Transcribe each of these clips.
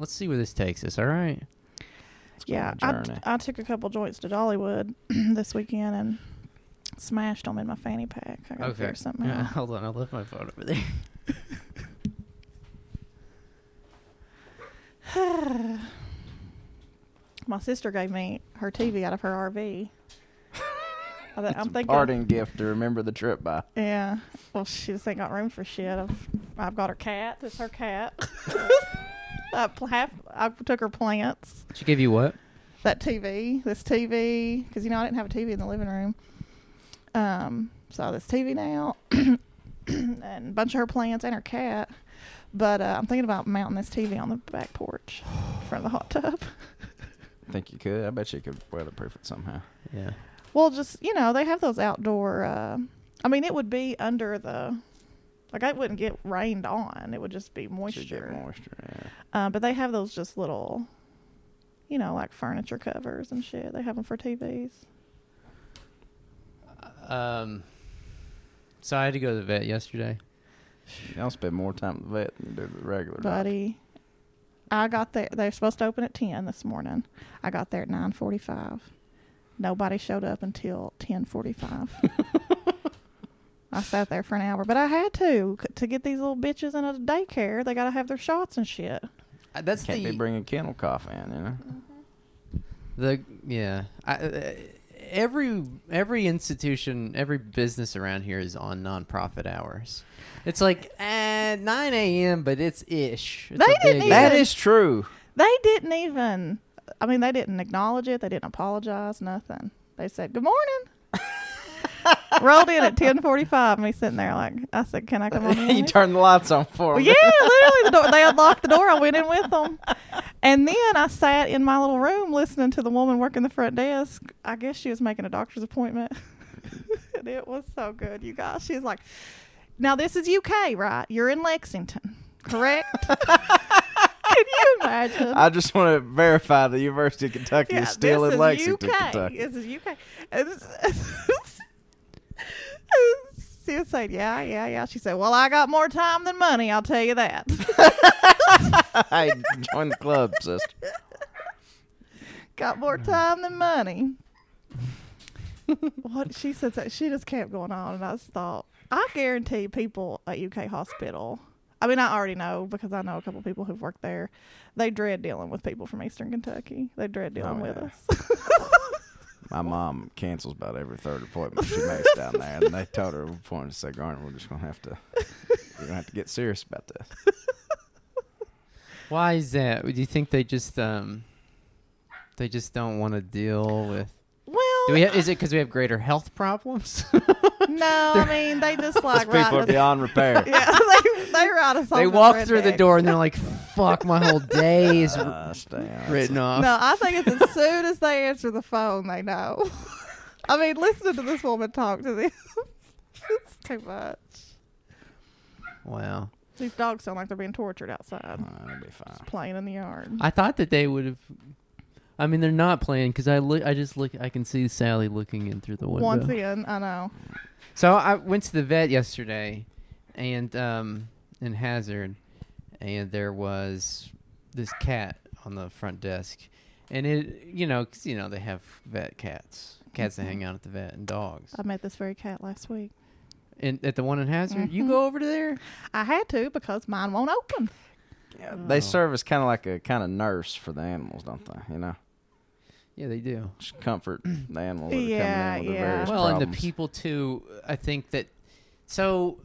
let's see where this takes us. All right. It's been Yeah, a I. I took a couple joints to Dollywood this weekend and smashed them in my fanny pack. I gotta figure something Yeah, out. hold on, I left my phone over there. my sister gave me her TV out of her RV. I th- It's I'm a thinking, parting gift to remember the trip by. yeah. Well, she just ain't got room for shit. I've, I've got her cat. This her cat. I, half, I took her plants. She gave you what? that TV, this TV, because you know I didn't have a TV in the living room. Um, so this TV now, and a bunch of her plants and her cat. But uh, I'm thinking about mounting this TV on the back porch in front of the hot tub. Think you could? I bet you could weatherproof it somehow. Yeah. well, just you know, they have those outdoor. Uh, I mean, it would be under the. Like I wouldn't get rained on; it would just be moisture. get moisture. Yeah. Uh, but they have those just little, you know, like furniture covers and shit. They have them for TVs. Um. So I had to go to the vet yesterday. You don't spend more time at the vet than you do the regular. doctor. buddy. I got there. They're supposed to open at ten this morning. I got there at nine forty-five. Nobody showed up until ten forty-five. I sat there for an hour, but I had to to get these little bitches in a daycare. They gotta have their shots and shit. Uh, That's Can't the be bringing kennel cough in, you know. the yeah. I, uh, every every institution, every business around here is on nonprofit hours. It's like at nine a.m., but it's ish. It's They didn't big even- That ish. is true. They didn't even. I mean, they didn't acknowledge it. They didn't apologize. Nothing. They said good morning. Rolled in at ten forty-five. Me sitting there like I said, "Can I come on in?" you turned the lights on for Well, yeah, literally, the door, they unlocked the door. I went in with them, and then I sat in my little room listening to the woman working the front desk. I guess she was making a doctor's appointment, and it was so good, you guys. She's like, "Now this is UK, right? You're in Lexington, correct?" Can you imagine? I just want to verify the University of Kentucky is still this in is Lexington, UK. Kentucky. This is UK. Was "Yeah, yeah, yeah." She said, "Well, I got more time than money. I'll tell you that." I join the club, sister. got more time than money. what she said that she just kept going on, and I just thought, I guarantee people at UK hospital. I mean, I already know because I know a couple people who've worked there. They dread dealing with people from Eastern Kentucky. They dread dealing Oh, with yeah. us. My mom cancels about every third appointment she makes down there, and they told her at one point to say, "Garner, we're just gonna have to, we're gonna have to get serious about this." Why is that? Do you think they just um they just don't want to deal with? Well, Do we? Ha- is it because we have greater health problems? no, I mean they just like These people are write us, beyond repair. yeah, they, they write us. they off as walk through the door and they're like, "Fuck, my whole day is Uh, written off." No, I think it's as soon as they answer the phone, they know. I mean, listening to this woman talk to them, it's too much. Wow. These dogs sound like they're being tortured outside, Uh, it'll be fine. playing in the yard. I thought that they would have. I mean, they're not playing because I look. I just look. I can see Sally looking in through the window. Once again, I know. So I went to the vet yesterday, and um, in Hazard, and there was this cat on the front desk, and it, you know, 'cause, you know, they have vet cats, cats that Mhm. hang out at the vet, and dogs. I met this very cat last week. And at the one in Hazard, you Mhm. go over to there. I had to because mine won't open. Yeah, they Oh. serve as kind of like a kind of nurse for the animals, don't they? You know, Yeah, they do. just comfort the animals that are Yeah, coming in with yeah. their various well, and the people too. I think that. So.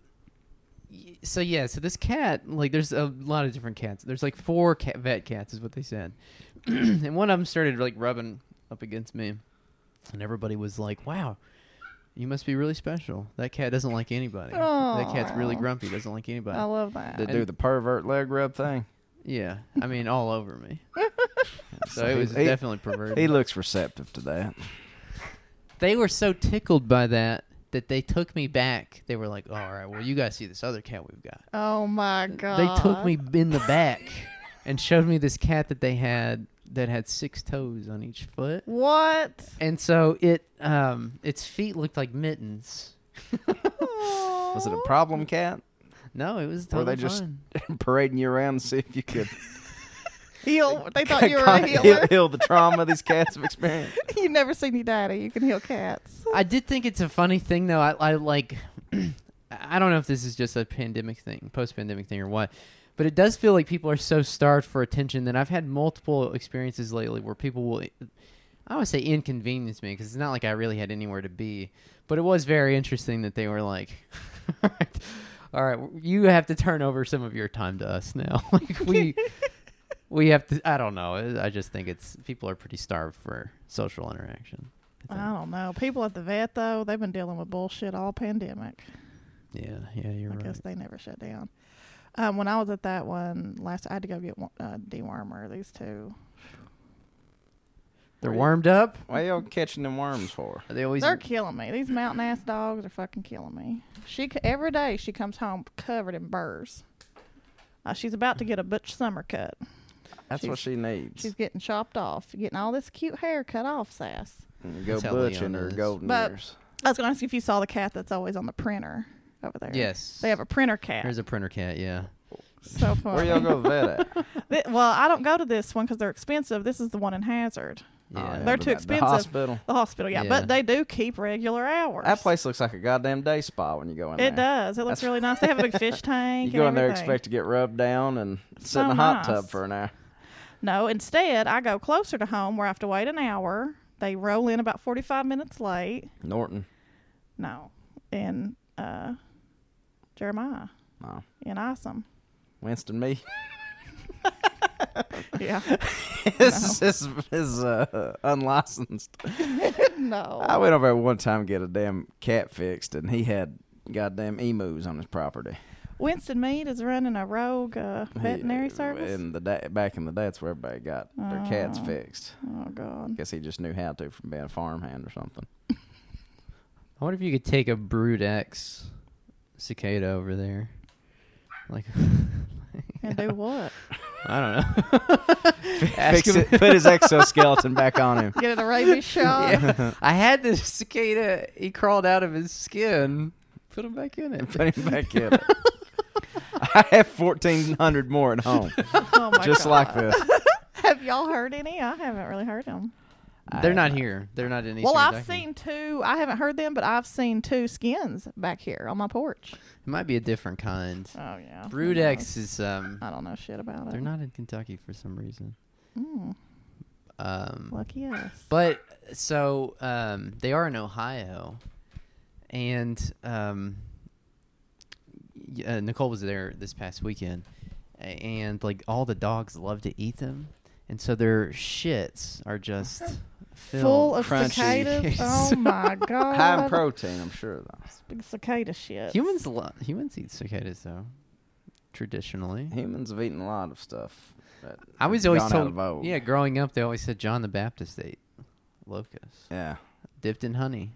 So yeah, so this cat, like, there's a lot of different cats. There's like four cat, vet cats, is what they said, and one of them started like rubbing up against me, and everybody was like, "Wow, you must be really special. That cat doesn't like anybody. That cat's really grumpy. Doesn't like anybody." I love that. They do the pervert leg rub thing. yeah, I mean, all over me. So it he- was he, definitely perverted. he looks receptive to that. they were so tickled by that that they took me back. They were like, "All right, well, you guys see this other cat we've got." Oh my god. They took me in the back and showed me this cat that they had that had six toes on each foot, What? and so it um its feet looked like mittens. Was it a problem cat? No, it was Totally Were totally they just- fine. Parading you around to see if you could heal. They thought you were a healer. heal, heal the trauma these cats have experienced. You've never seen your daddy. You can heal cats. I did think it's a funny thing though. I, I like. I don't know if this is just a pandemic thing, post-pandemic thing, or what. But it does feel like people are so starved for attention that I've had multiple experiences lately where people will. I don't want to say inconvenience me because it's not like I really had anywhere to be, but it was very interesting that they were like, "All right, all right, you have to turn over some of your time to us now." like we, we have to. I don't know. I just think it's people are pretty starved for social interaction. I I don't know. People at the vet though, they've been dealing with bullshit all pandemic. Yeah, yeah, you're I right. I guess they never shut down. Um, when I was at that one last, I had to go get one- uh, dewormer. These two, They're Where warmed up. Why y'all catching them worms for? They always. they're killing me. These mountain ass dogs are fucking killing me. She c- every day she comes home covered in burrs. Uh, she's about to get a butch summer cut. That's what she needs. She's getting chopped off, getting all this cute hair cut off, sass. And Go That's how butch her is. golden But- years. I was gonna ask if you saw the cat that's always on the printer over there. yes. They have a printer cat. There's a printer cat. Yeah. so funny. Where y'all go to the vet at? Well, I don't go to this one because they're expensive. This is the one in Hazard, Yeah. Oh, They're too that- expensive. The hospital. the hospital. Yeah, Yeah. but they do keep regular hours. That place looks like a goddamn day spa when you go in It there. does. It looks That's- really nice. They have a big fish tank. You go in and there expect to get rubbed down and sit So in a hot nice. tub for an hour. No, instead, I go closer to home where I have to wait an hour. They roll in about 45 minutes late. Norton. No, in uh, Jeremiah No. in Isom. Winston me. Yeah. his his, his uh, unlicensed. no. I went over there one time to get a damn cat fixed, and he had goddamn emus on his property. Winston Mead is running a rogue uh, veterinary He- service. In the day, back in the day, that's where everybody got their cats Oh. fixed. oh God. I guess he just knew how to from being a farmhand or something. I wonder if you could take a Brood X cicada over there. Like. And do what? I don't know. Ask Fix him- it, put his exoskeleton back on him. Get it a rabies shot? Yeah. I had this cicada. He crawled out of his skin. Put him back in it. Put him back in it. I have fourteen hundred more at home, Oh my just God. like this. Have y'all heard any? I haven't really heard them. They're I- not here. They're not in Eastern Well, I've Kentucky. seen two. I haven't heard them, but I've seen two skins back here on my porch. It might be a different kind. Oh yeah. who Brood? X is um. I don't know shit about it. They're not in Kentucky for some reason. Mm, Um. lucky us. But so um, they are in Ohio, and um, uh, Nicole was there this past weekend, and like all the dogs love to eat them, and so their shits are just Full of crunchy. cicadas. Oh my god. High in protein, I'm sure though. Big cicada shit. Humans, lo- humans eat cicadas though, traditionally. Humans have eaten a lot of stuff. that I was always gone out told, yeah, growing up, they always said John the Baptist ate locusts yeah. dipped in honey.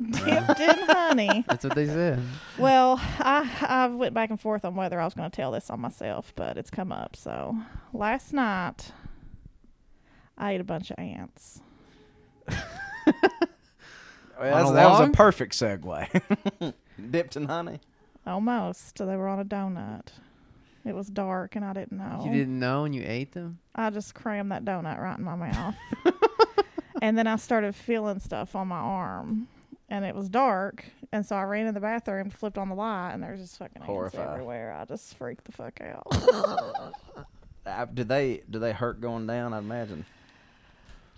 Dipped in honey. That's what they said. Well, I I went back and forth on whether I was going to tell this on myself, but it's come up. So last night, I ate a bunch of ants. Well, On that's- a that was a log? perfect segue. Dipped in honey. Almost. They were on a donut. It was dark and I didn't know. You didn't know and you ate them. I just crammed that donut right in my mouth. and then I started feeling stuff on my arm. And it was dark. And so I ran in the bathroom, flipped on the light, and there's just fucking ants everywhere. I just freaked the fuck out. Uh, do they do they hurt going down? I imagine.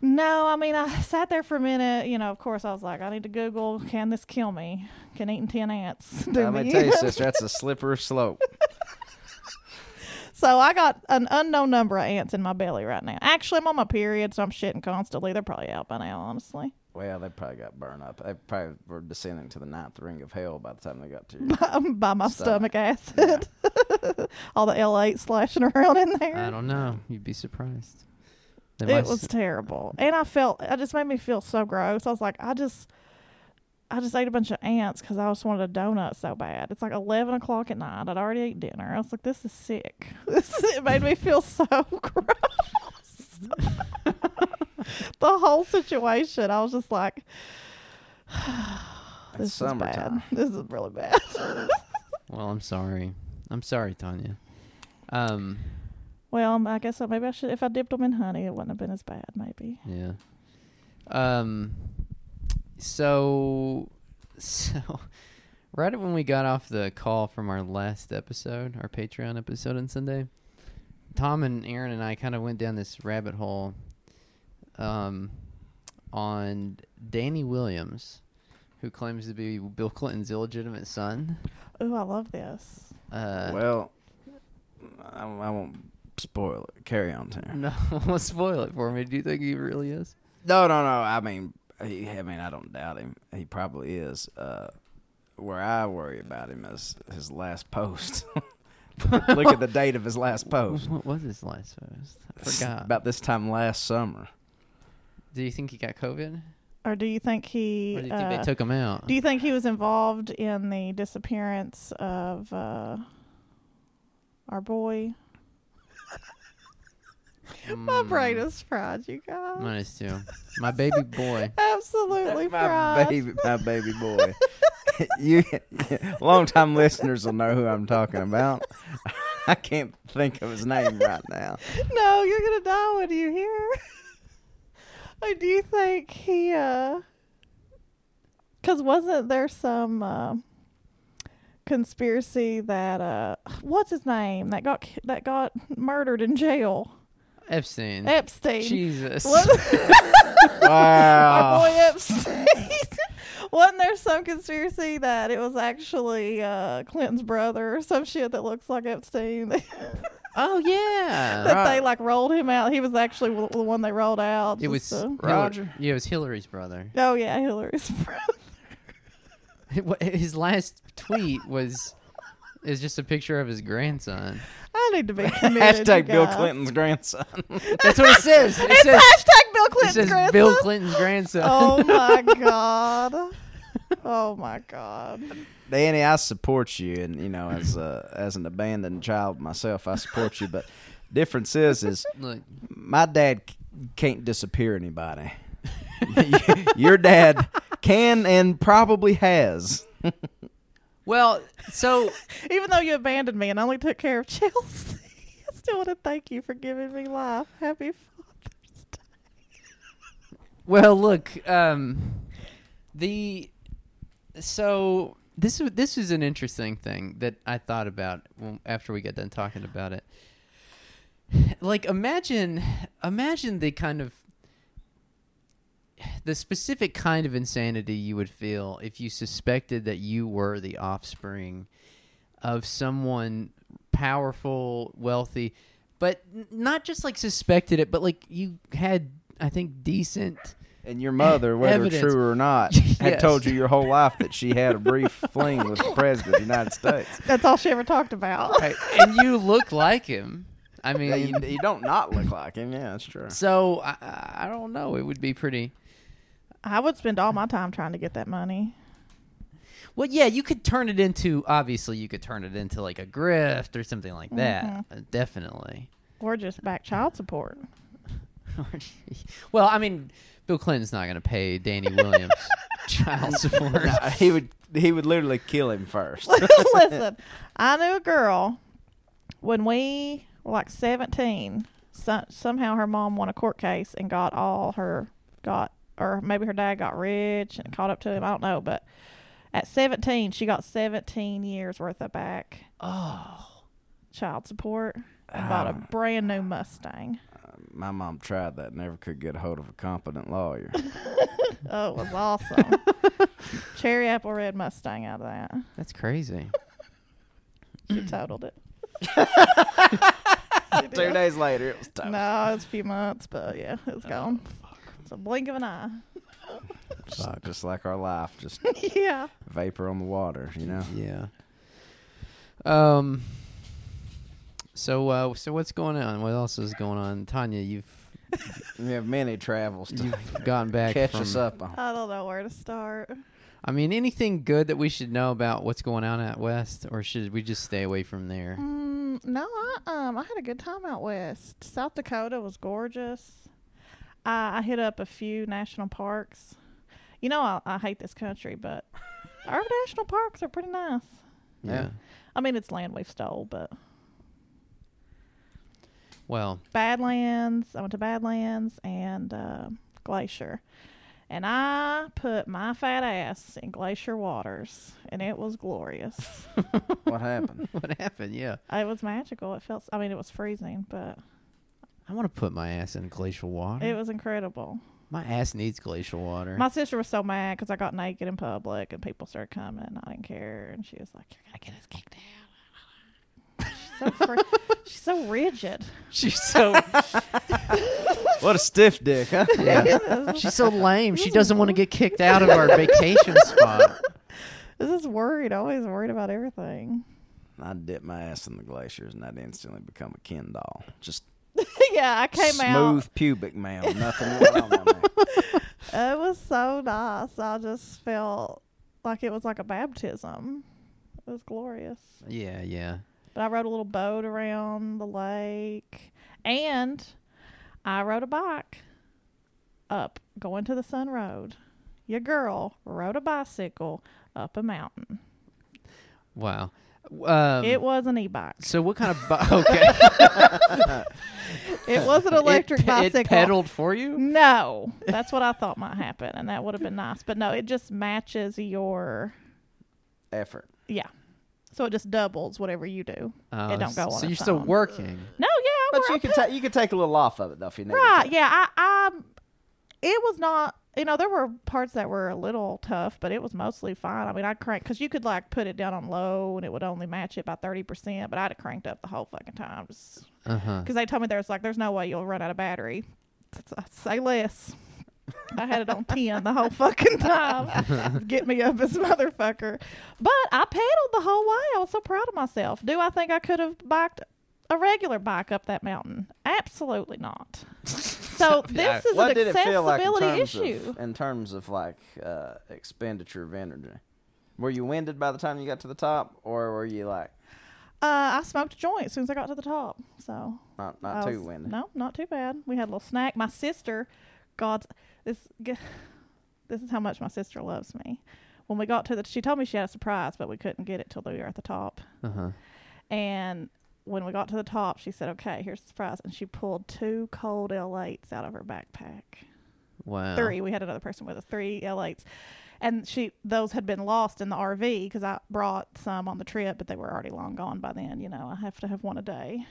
no, I mean, I sat there for a minute. You know, of course, I was like, I need to Google, can this kill me? Can eating 10 ants do Let me? me tell you, sister, that's a slippery slope. so I got an unknown number of ants in my belly right now. Actually, I'm on my period, so I'm shitting constantly. They're probably out by now, honestly. Well, they probably got burned up. They probably were descending to the ninth ring of hell by the time they got to you. by, by my Stomach. stomach acid. All the L8 slashing around in there. I don't know. You'd be surprised. They it must- was terrible. And I felt, it just made me feel so gross. I was like, I just, I just ate a bunch of ants because I just wanted a donut so bad. It's like 11 o'clock at night. I'd already ate dinner. I was like, this is sick. This, it made me feel so gross. the whole situation, I was just like, this is bad. This is really bad. Well, I'm sorry. I'm sorry, Tanya. Um, Well, I guess so. maybe I should. If I dipped them in honey, it wouldn't have been as bad. Maybe. Yeah. Um. So, so, right when we got off the call from our last episode, our Patreon episode on Sunday, Tom and Aaron and I kind of went down this rabbit hole. Um, on Danny Williams, who claims to be Bill Clinton's illegitimate son. Oh, I love this. Uh, well, I, I won't spoil it. Carry on, Tim. no, don't spoil it for me. Do you think he really is? No, no, no. I mean, he, I mean, I don't doubt him. He probably is. Uh, where I worry about him is his last post. Look at the date of his last post. What was his last post? I forgot. About this time last summer. Do you think he got COVID? Or do you think he? Or do you think uh, they took him out? do you think he was involved in the disappearance of uh, our boy? My brain Mm, is fried, you guys. Mine is too. My baby boy. Absolutely my fried. baby, my baby boy. you, long time listeners will know who I'm talking about. I can't think of his name right now. No, you're gonna die when you hear. Or do think he? uh Cause wasn't there some uh, conspiracy that uh what's his name that got that got murdered in jail? Epstein. Epstein. Jesus. What? Our Wow. boy Epstein. Wasn't there some conspiracy that it was actually uh, Clinton's brother or some shit that looks like Epstein? that Oh yeah. That they like rolled him out. He was actually w- the one they rolled out. It was just to- Roger? Yeah, it was Hillary's brother. oh yeah, Hillary's brother. His last tweet was is just a picture of his grandson. I need to be committed. Hashtag you Bill guys. Clinton's grandson. That's what it says. It It's says, hashtag Bill it Clinton's says grandson. Bill Clinton's grandson. oh my god. Oh my god. Danny, I support you, and you know, as a, as an abandoned child myself, I support you. But difference is, is Look, my dad c- can't disappear anybody. Your dad can and probably has. well, so Even though you abandoned me and only took care of Chelsea, I still want to thank you for giving me life. Happy Father's Day. Well, look, um, the so this this is an interesting thing that I thought about after we got done talking about it. Like, imagine, imagine the kind of the specific kind of insanity you would feel if you suspected that you were the offspring of someone powerful, wealthy, but not just like suspected it, but like you had, I think, decent. And your mother, whether Evidence. true or not, had Yes. told you your whole life that she had a brief fling with the president of the United States. That's all she ever talked about. Right, and you look like him. I Yeah, mean, you, you don't not look like him. Yeah, that's true. so I, I I don't know. It would be pretty. I would spend all my time trying to get that money. Well, yeah, you could turn it into. Obviously, you could turn it into like a grift or something like that. Mm-hmm. Definitely. Or just back child support. well, I mean, Bill Clinton's not going to pay Danny Williams child support. Nah, he would he would literally kill him first. Listen, I knew a girl when we were like 17. So, somehow her mom won a court case and got all her, got, or maybe her dad got rich and caught up to him. I don't know. But at 17, she got 17 years worth of back Oh, child support and bought a Ah. brand new Mustang. My mom tried that, never could get a hold of a competent lawyer. Oh, it was awesome. Cherry apple red Mustang out of that. that's crazy. She totaled it. She Two days later, it was tough. No, it was a few months, but yeah, it's gone. It's a blink of an eye. Just, just like our life, just yeah. vapor on the water, you know. Yeah. Um. So, uh, so what's going on? What else is going on, Tanya? You've We have many travels to you've gotten back catch from, us up on. I don't know where to start. I mean, anything good that we should know about what's going on out west, or should we just stay away from there? Mm, no, I um I had a good time out west. South Dakota was gorgeous. I, I hit up a few national parks. You know, I, I hate this country, but our national parks are pretty nice. Yeah. Yeah. I mean, it's land we've stole, but Well, Badlands. I went to Badlands and uh, Glacier. And I put my fat ass in Glacier waters, and it was glorious. What happened? what happened? Yeah. it was magical. It felt, I mean, it was freezing, but I want to put my ass in glacial water. it was incredible. my ass needs glacial water. My sister was so mad because I got naked in public and people started coming. I didn't care, and she was like, "You're gonna get us kicked out." She's so fr- she's so rigid. She's so What a stiff dick, huh? yeah. She's so lame. She doesn't want to get kicked out of our vacation spot. This is worried. Always worried about everything. I'd dip my ass in the glaciers and I'd instantly become a Ken doll. Just yeah, I came smooth out. Smooth pubic mound, nothing going on there. It was so nice. I just felt like it was like a baptism. It was glorious. Yeah, yeah. But I rode a little boat around the lake, and I rode a bike up Going-to-the-Sun Road. Your girl rode a bicycle up a mountain. Wow. Um, it was an e-bike. so what kind of bi- okay? It was an electric it, pe- bicycle. It pedaled for you. No, that's what I thought might happen, and that would have been nice. But no, it just matches your Effort. yeah. So it just doubles whatever you do. Oh, it don't go on. So you're still own. working. No, yeah, But you could take you could take a little off of it though if you need right. to. Yeah, I, I, it was not. You know, there were parts that were a little tough, but it was mostly fine. I mean, I cranked because you could like put it down on low and it would only match it by thirty percent, but I'd have cranked up the whole fucking time because Uh huh. they told me there's like there's no way you'll run out of battery. Say less. I had it on ten the whole fucking time. Get me up this motherfucker. But I pedaled the whole way. I was so proud of myself. Do I think I could have biked a regular bike up that mountain? Absolutely not. So this is What an did it feel like in accessibility issue. of in terms of like uh, expenditure of energy? Were you winded by the time you got to the top, or were you like Uh, I smoked a joint as soon as I got to the top. So not not I too was- winded? No, not too bad. We had a little snack. My sister, God, this this is how much my sister loves me. When we got to the, she told me she had a surprise, but we couldn't get it till we were at the top. Uh huh. And when we got to the top, she said, "Okay, here's the surprise," and she pulled two cold L8s out of her backpack. Wow. Three. We had another person with us. Three L8s. And she, those had been lost in the RV because I brought some on the trip, but they were already long gone by then. You know, I have to have one a day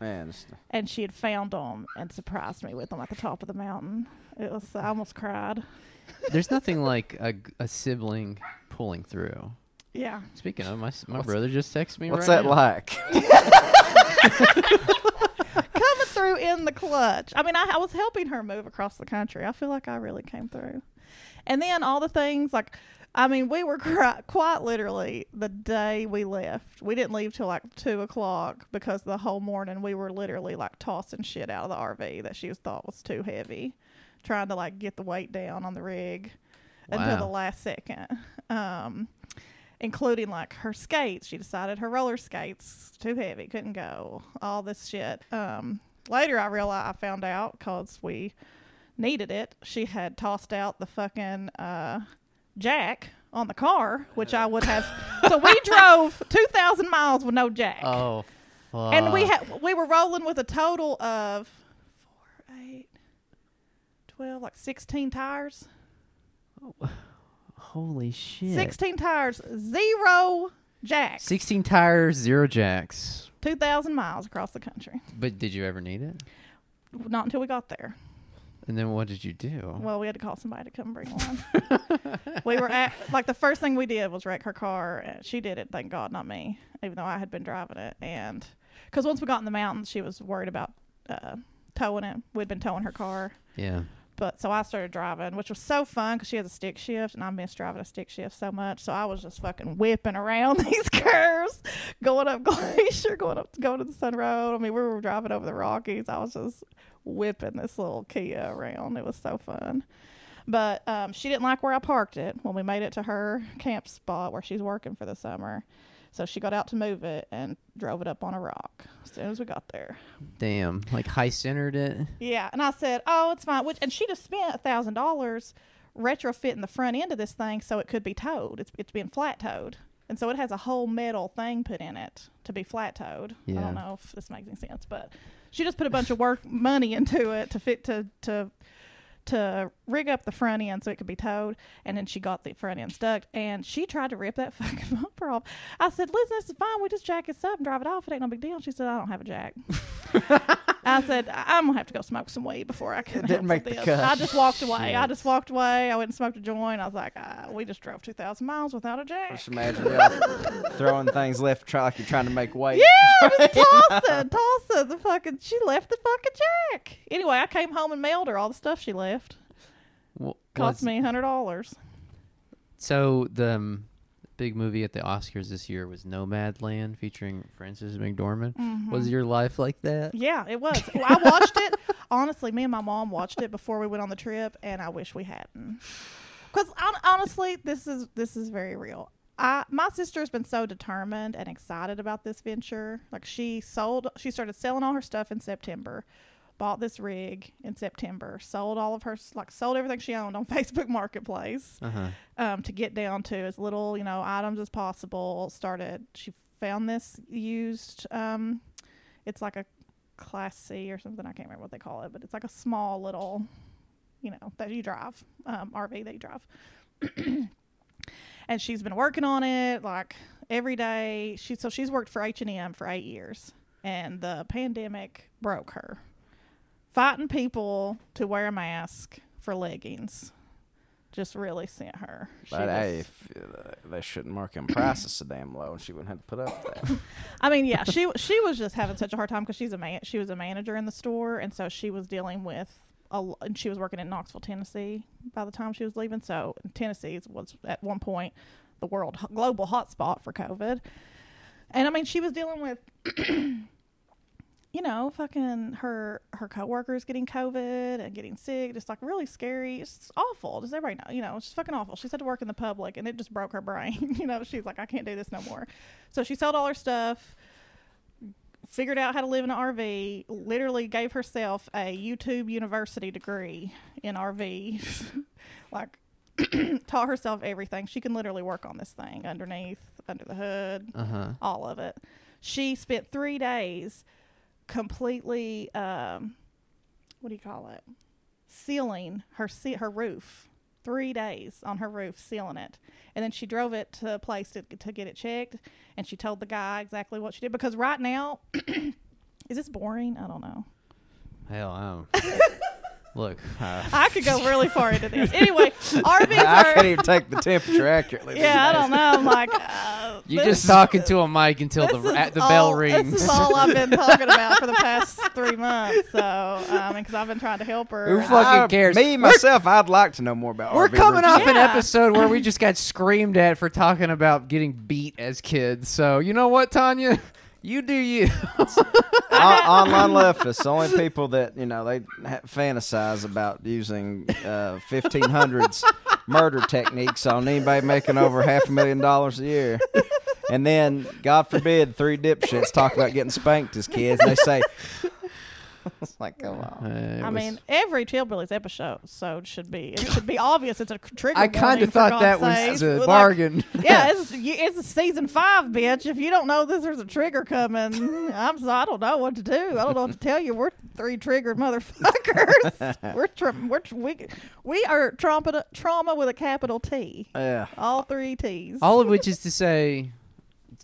Man, and she had found them and surprised me with them at the top of the mountain. It was I almost cried. There's nothing like a, a sibling pulling through. Yeah, Speaking of, my my What's- brother just texted me. what's right that now. like? coming through in the clutch. I mean, I, I was helping her move across the country. I feel like I really came through. And then all the things like, I mean, we were cri- quite literally the day we left. We didn't leave till like two o'clock because the whole morning we were literally like tossing shit out of the RV that she was thought was too heavy, trying to like get the weight down on the rig until the last second. Um, including like her skates. She decided her roller skates too heavy, couldn't go. All this shit. Um, later, I realized I found out because we needed it. She had tossed out the fucking uh, jack on the car, which I would have. so we drove two thousand miles with no jack, Oh, fuck. and we had we were rolling with a total of four, eight, twelve, like sixteen tires. Oh, Holy shit. 16 tires, zero jacks. 16 tires, zero jacks. 2,000 miles across the country. But did you ever need it? Not until we got there. And then what did you do? Well, we had to call somebody to come bring one. we were at, like, the first thing we did was wreck her car. She did it, thank God, not me, even though I had been driving it. And because once we got in the mountains, she was worried about uh, towing it. We'd been towing her car. yeah. But so I started driving, which was so fun because she has a stick shift, and I miss driving a stick shift so much. So I was just fucking whipping around these curves, going up Glacier, going up, Going-to-the-Sun Road. I mean, we were driving over the Rockies. I was just whipping this little Kia around. It was so fun. But um, she didn't like where I parked it when we made it to her camp spot where she's working for the summer. So she got out to move it and drove it up on a rock as soon as we got there. Damn. Like high centered it. Yeah, and I said, "Oh, it's fine." Which and she just spent a thousand dollars retrofitting the front end of this thing so it could be towed. It's it's being flat towed, and so it has a whole metal thing put in it to be flat towed. I don't know if this makes any sense, but She just put a bunch of work money into it to fit to to to rig up the front end so it could be towed, and then she got the front end stuck, and she tried to rip that fucking bumper off. I said, "Listen, this is fine. We just jack this up and drive it off. It ain't no big deal." She said, "I don't have a jack." I said, "I- "I'm gonna have to go smoke some weed before I can." Didn't make with the this." cut. I just walked away. I just walked away. I went and smoked a joint. I was like, uh, "We just drove two thousand miles without a jack." Just imagine y'all throwing things left, try like you're trying to make weight. Yeah, just tossing, tossing the fucking. She left the fucking jack. Anyway, I came home and mailed her all the stuff she left. Cost me a hundred dollars. So the um, big movie at the Oscars this year was Nomadland, featuring Frances McDormand. Mm-hmm. Was your life like that? Yeah, it was. Well, I watched it. Honestly, me and my mom watched it before we went on the trip, and I wish we hadn't. Because honestly, this is this is very real. I my sister has been so determined and excited about this venture. Like she sold, she started selling all her stuff in September. Bought this rig in September. Sold all of her like sold everything she owned on Facebook Marketplace Uh huh. um, to get down to as little you know items as possible. Started she found this used. Um, it's like a class C or something. I can't remember what they call it, but it's like a small little, you know, that you drive um, RV that you drive. and she's been working on it like every day. She so she's worked for H and M for eight years, and the pandemic broke her. Fighting people to wear a mask for leggings just really sent her. She But hey, if, uh, they shouldn't mark them prices so damn low, and she wouldn't have to put up with that. I mean, yeah, she she was just having such a hard time because she's a man. She was a manager in the store, and so she was dealing with a. And she was working in Knoxville, Tennessee, by the time she was leaving. So Tennessee was at one point the world global hotspot for COVID, and I mean, she was dealing with. You know, fucking her her coworkers getting COVID and getting sick, just like really scary. It's awful. Does everybody know? You know, it's just fucking awful. She's had to work in the public, and it just broke her brain. you know, she's like, I can't do this no more. So she sold all her stuff, figured out how to live in an RV, literally gave herself a YouTube university degree in RVs. like, taught herself everything. She can literally work on this thing underneath, under the hood, Uh huh. all of it. She spent three days completely, um, what do you call it? Sealing her se- her roof. Three days on her roof, sealing it, and then she drove it to a place to to get it checked. And she told the guy exactly what she did because right now, is this boring? I don't know. Hell, um, look. Uh, I could go really far into this. Anyway, RVs I can't even take the temperature accurately. Yeah, I don't know. I'm like, uh, you're this- just talking to a mic until the is at the all- bell rings. This is all I've been talking about for the past three months. So, I mean, because I've been trying to help her. Who and fuck- fucking I- cares? Me myself, I'd like to know more about. Her. We're RV coming roofs. off an episode where we just got screamed at for talking about getting beat as kids. So you know what, Tanya? You do you. On- online leftists, the only people that you know they ha- fantasize about using uh, 1500s murder techniques on anybody making over half a million dollars a year. And then, God forbid, three dipshits talk about getting spanked as kids. And they say, "It's like, come on." Uh, I was- mean, every Trillbillies episode so should be it should be obvious. It's a trigger. I kind of for thought that God's was a Like, bargain. yeah, it's it's a season five, bitch. If you don't know this, there's a trigger coming. I'm so I don't know what to do. I don't know what to tell you. We're three triggered motherfuckers. we're tra- we're tr- we we are trauma trauma with a capital T. Yeah, All three T's. All of which is to say,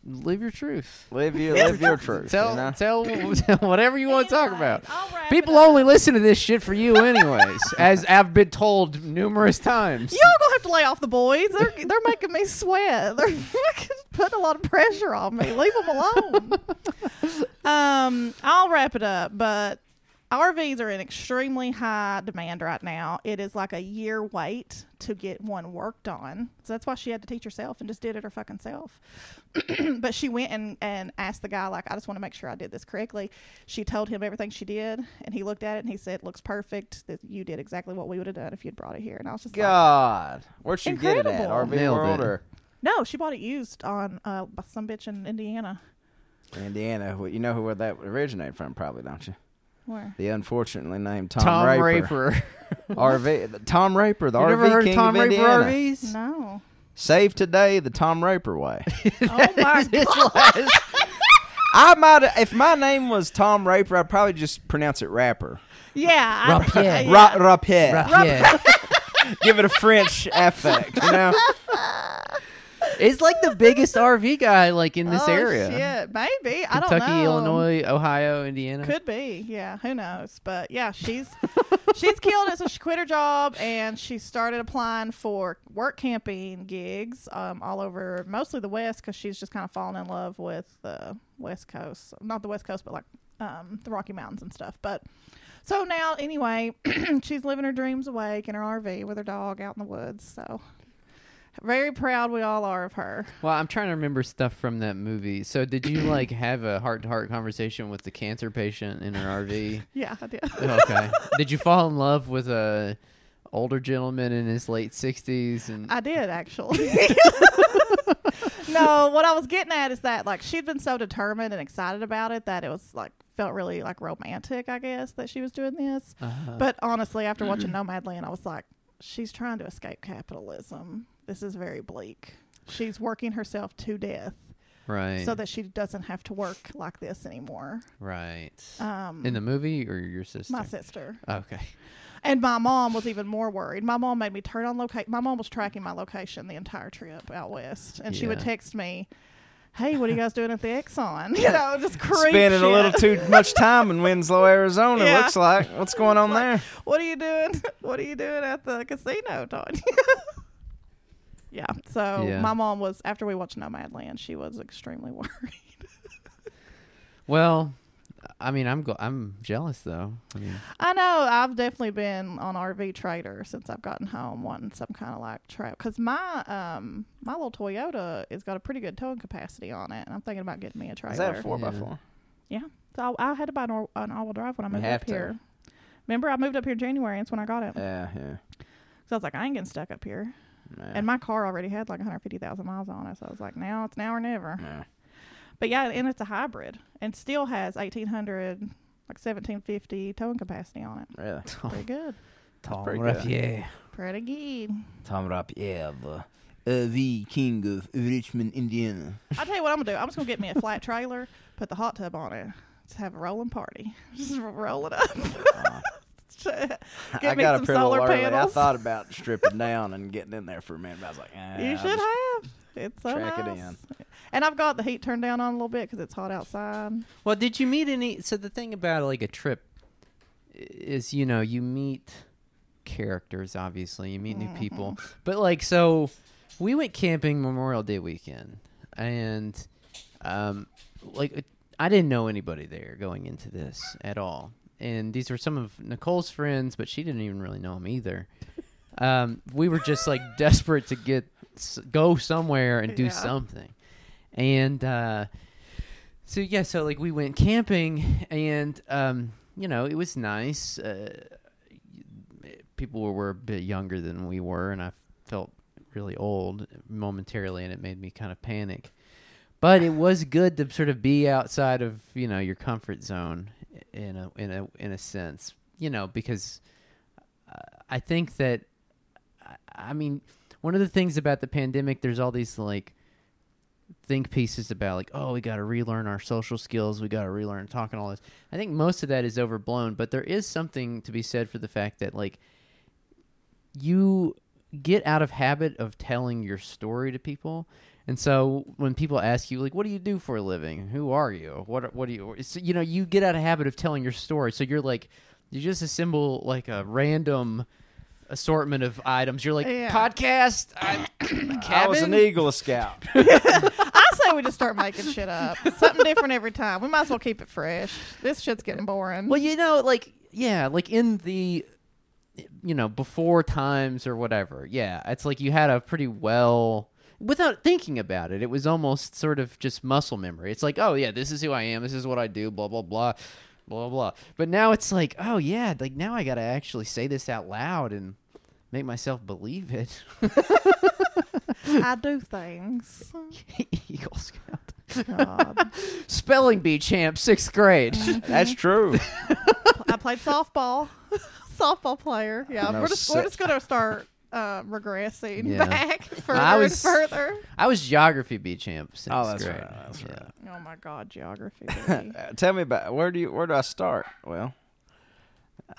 live your truth. live your live your truth. Tell, you know? tell, tell whatever you want to talk about. People only listen to this shit for you, anyways, as I've been told numerous times. Y'all gonna have to lay off the boys. They're they're making me sweat. They're fucking putting a lot of pressure on me. Leave them alone. um, I'll wrap it up, but RVs are in extremely high demand right now. It is like a year wait to get one worked on. So that's why she had to teach herself and just did it her fucking self. but she went and, and asked the guy, like, I just want to make sure I did this correctly. She told him everything she did, and he looked at it and he said, Looks perfect. That you did exactly what we would have done if you'd brought it here. And I was just like, God, where'd you get it at? RV Nailed World it. or No, she bought it used on uh, by some bitch in Indiana. Indiana? Wh- You know who where that originated from, probably, don't you? Where? The unfortunately named Tom, Tom Raper. Raper. RV. the- Tom Raper, the you RV never heard king of Tom of Raper Indiana. RVs? No. Save today the Tom Raper way. Oh my His god. I might if my name was Tom Raper, I'd probably just pronounce it rapper. Yeah. I- Rapierre. yeah. Ra- Rapier. Rapierre. Give it a French affect, you know. He's like the biggest RV guy like in this oh, area. Shit, maybe. I don't Kentucky, know. Illinois, Ohio, Indiana. Could be, yeah. Who knows? But yeah, she's she's killed it. So she quit her job and she started applying for work camping gigs um, all over, mostly the West, because she's just kind of fallen in love with the West Coast, not the West Coast, but like um, the Rocky Mountains and stuff. But so now, anyway, she's living her dreams awake in her RV with her dog out in the woods. So very proud we all are of her. Well, I'm trying to remember stuff from that movie. So, did you like have a heart to heart conversation with the cancer patient in her RV? Yeah, I did. okay. Did you fall in love with a older gentleman in his late 60s? And I did actually. no, what I was getting at is that like she'd been so determined and excited about it that it was like felt really like romantic, I guess, that she was doing this. uh, But honestly, after watching Nomadland, I was like, she's trying to escape capitalism. This is very bleak. She's working herself to death right, so that she doesn't have to work like this anymore. right. Um, in the movie or your sister? my sister. Okay. And my mom was even more worried. My mom made me turn on location. My mom was tracking my location the entire trip out west, and she would text me, "Hey, what are you guys doing at the Exxon?" You know, just creep Spending a little too much time in Winslow, Arizona. Yeah. Looks like. What's going on there? What are you doing? What are you doing at the casino, Tanya? Yeah. So Yeah. my mom was after we watched Nomadland, she was extremely worried. Well, I mean, I'm gl- I'm jealous though. I mean, I know I've definitely been on RV Trader since I've gotten home, wanting some kind of like trap. Cause my um my little Toyota has got a pretty good towing capacity on it, and I'm thinking about getting me a trailer. Is that a four by Yeah. four? So I, I had to buy an, all- an all-wheel drive when I You moved have up to. here. Remember, I moved up here in January. and That's when I got it. Yeah, yeah. So I was like, I ain't getting stuck up here. Yeah. And my car already had like 150,000 miles on it. So I was like, now it's now or never. yeah. But yeah, and it's a hybrid and still has 1800, like 1750 towing capacity on it. Really. Pretty good. Tom pretty good. Rapierre. Pretty good. Tom Rapier, the uh, the king of Richmond, Indiana. I'll tell you what I'm going to do. I'm just going to get me a flat trailer, put the hot tub on it. Just have a rolling party. Just roll it up. Uh, Get I me got some a little solar early. I thought about stripping down and getting in there for a minute. But I was like, eh, you I'll should have. It's so track it nice. in. And I've got the heat turned down on a little bit because it's hot outside. Well, did you meet any? So the thing about like a trip is, you know, you meet characters. Obviously, you meet new people. But like, so we went camping Memorial Day weekend, and um, like I didn't know anybody there going into this at all. And these were some of Nicole's friends, but she didn't even really know them either. Um, we were just like desperate to get go somewhere and do Yeah. something, and uh, so yeah, so like we went camping, and um, you know it was nice. Uh, people were, were a bit younger than we were, and I felt really old momentarily, and it made me kind of panic. But it was good to sort of be outside of you know your comfort zone in a in a in a sense, you know, because uh, I think that I- I mean one of the things about the pandemic, there's all these like think pieces about like oh we got to relearn our social skills we got to relearn talking all this. I think most of that is overblown but there is something to be said for the fact that like you get out of habit of telling your story to people and so when people ask you like what do you do for a living who are you what what do you so, you know you get out of habit of telling your story so you're like you just assemble like a random assortment of items you're like Yeah. podcast I'm a I was an? Eagle Scout. I say we just start making shit up. Something different every time. We might as well keep it fresh. This shit's getting boring. Well, you know, like yeah, like in the you know, before times or whatever. Yeah, it's like you had a pretty well without thinking about it. It was almost sort of just muscle memory. It's like, "Oh yeah, this is who I am. This is what I do, blah blah blah." Blah blah. But now it's like, "Oh yeah, like now I got to actually say this out loud and make myself believe it." I do things. Eagle Scout. God. Spelling bee champ, 6th grade. That's true. I played softball. softball player. Yeah, No, we're just so- we're just gonna start um, regressing Yeah. back further I was- and further. I was geography bee champ. Since Oh, that's grade. right, that's Yeah. right. Oh my God, geography. baby. Uh, Tell me about where do you where do I start? Well,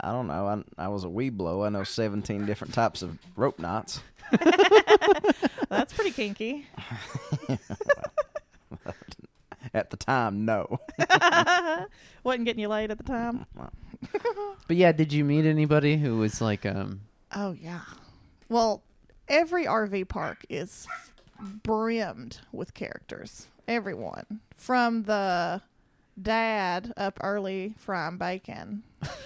I don't know. I I was a Webelo. I know seventeen different types of rope knots. That's pretty kinky. At the time, no. Wasn't getting you laid at the time. But yeah, did you meet anybody who was like, um, Oh yeah. Well, every RV park is brimmed with characters. Everyone from the dad up early frying bacon.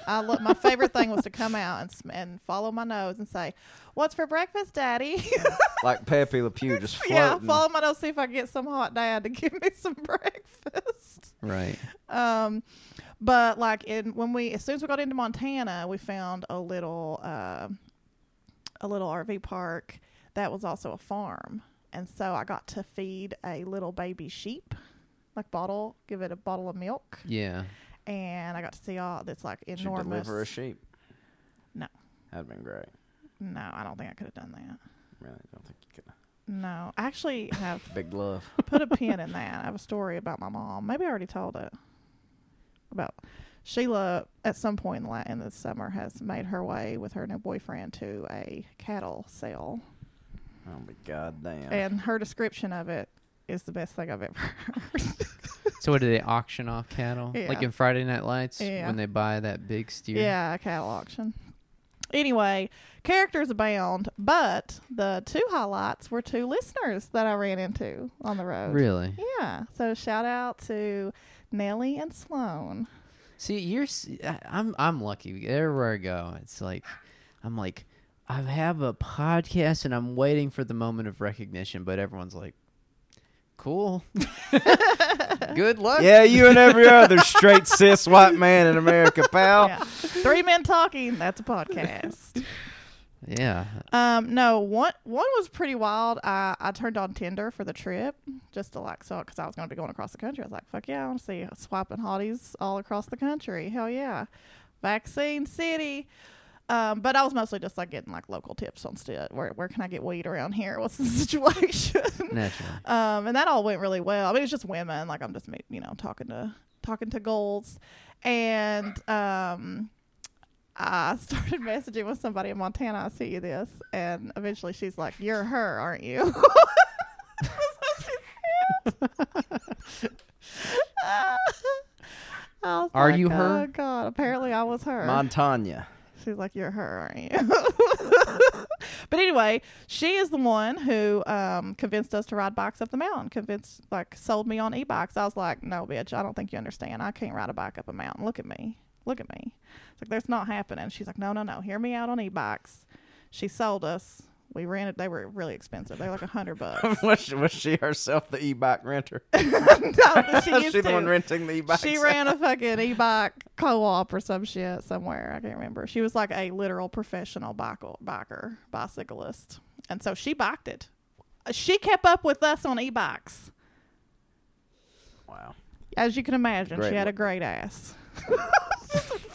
I look. My favorite thing was to come out and sm- and follow my nose and say, "What's for breakfast, Daddy?" like Pepe Le Pew just floating. yeah, follow my nose see if I can get some hot dad to give me some breakfast. right? Um, but like in when we as soon as we got into Montana, we found a little uh, a little RV park that was also a farm, and so I got to feed a little baby sheep, like bottle, give it a bottle of milk, Yeah. and I got to see all this like Did you enormous. deliver a sheep? No. That'd been great. no, I don't think I could have done that. Really, don't think you could. No, I actually have Big love. put a pin in that. I have a story about my mom. Maybe I already told it. About Sheila at some point in, the summer has made her way with her new boyfriend to a cattle sale, Oh my god damn. and her description of it is the best thing I've ever heard. So what do they auction off cattle? Yeah. Like in Friday Night Lights Yeah. when they buy that big steer? yeah, a cattle auction. Anyway, characters abound, but the two highlights were two listeners that I ran into on the road. Really? Yeah. So shout out to Nellie and Sloan. See, you're I'm I'm lucky. Everywhere I go, it's like I'm like I have a podcast and I'm waiting for the moment of recognition, but everyone's like, "Cool, good luck." yeah, you and every other straight cis white man in America, pal. Yeah. Three men talking. That's a podcast. Yeah. Um, no, one one was pretty wild. I I turned on Tinder for the trip just to like so because I was going to be going across the country. I was like, fuck yeah, I want to see swiping hotties all across the country. Hell yeah, vaccine city. Um, but I was mostly just like getting like local tips on. Where where can I get weed around here? What's the situation? Naturally. um, and that all went really well. I mean, it's just women. Like I'm just you know talking to talking to goals, and um, I started messaging with somebody in Montana. I see you this, and eventually she's like, "You're her, aren't you?" That's what she said. I was Are like, you her? Oh God! Apparently, I was her. Montana. She's like, "You're her, aren't you?" but anyway, she is the one who um, convinced us to ride bikes up the mountain. Convinced, like, sold me on e-bikes. I was like, "No, bitch, I don't think you understand. I can't ride a bike up a mountain. Look at me. Look at me." It's like that's not happening. She's like, "No, no, no. Hear me out on e-bikes." She sold us. We rented. They were really expensive. They were like a hundred bucks. was, she, was she herself the e-bike renter? no, she used she the one renting the e-bikes? She ran a fucking e-bike co-op or some shit somewhere. I can't remember. She was like a literal professional biker, biker bicyclist, and so she biked it. She kept up with us on e-bikes, Wow. as you can imagine. Great she had a great ass.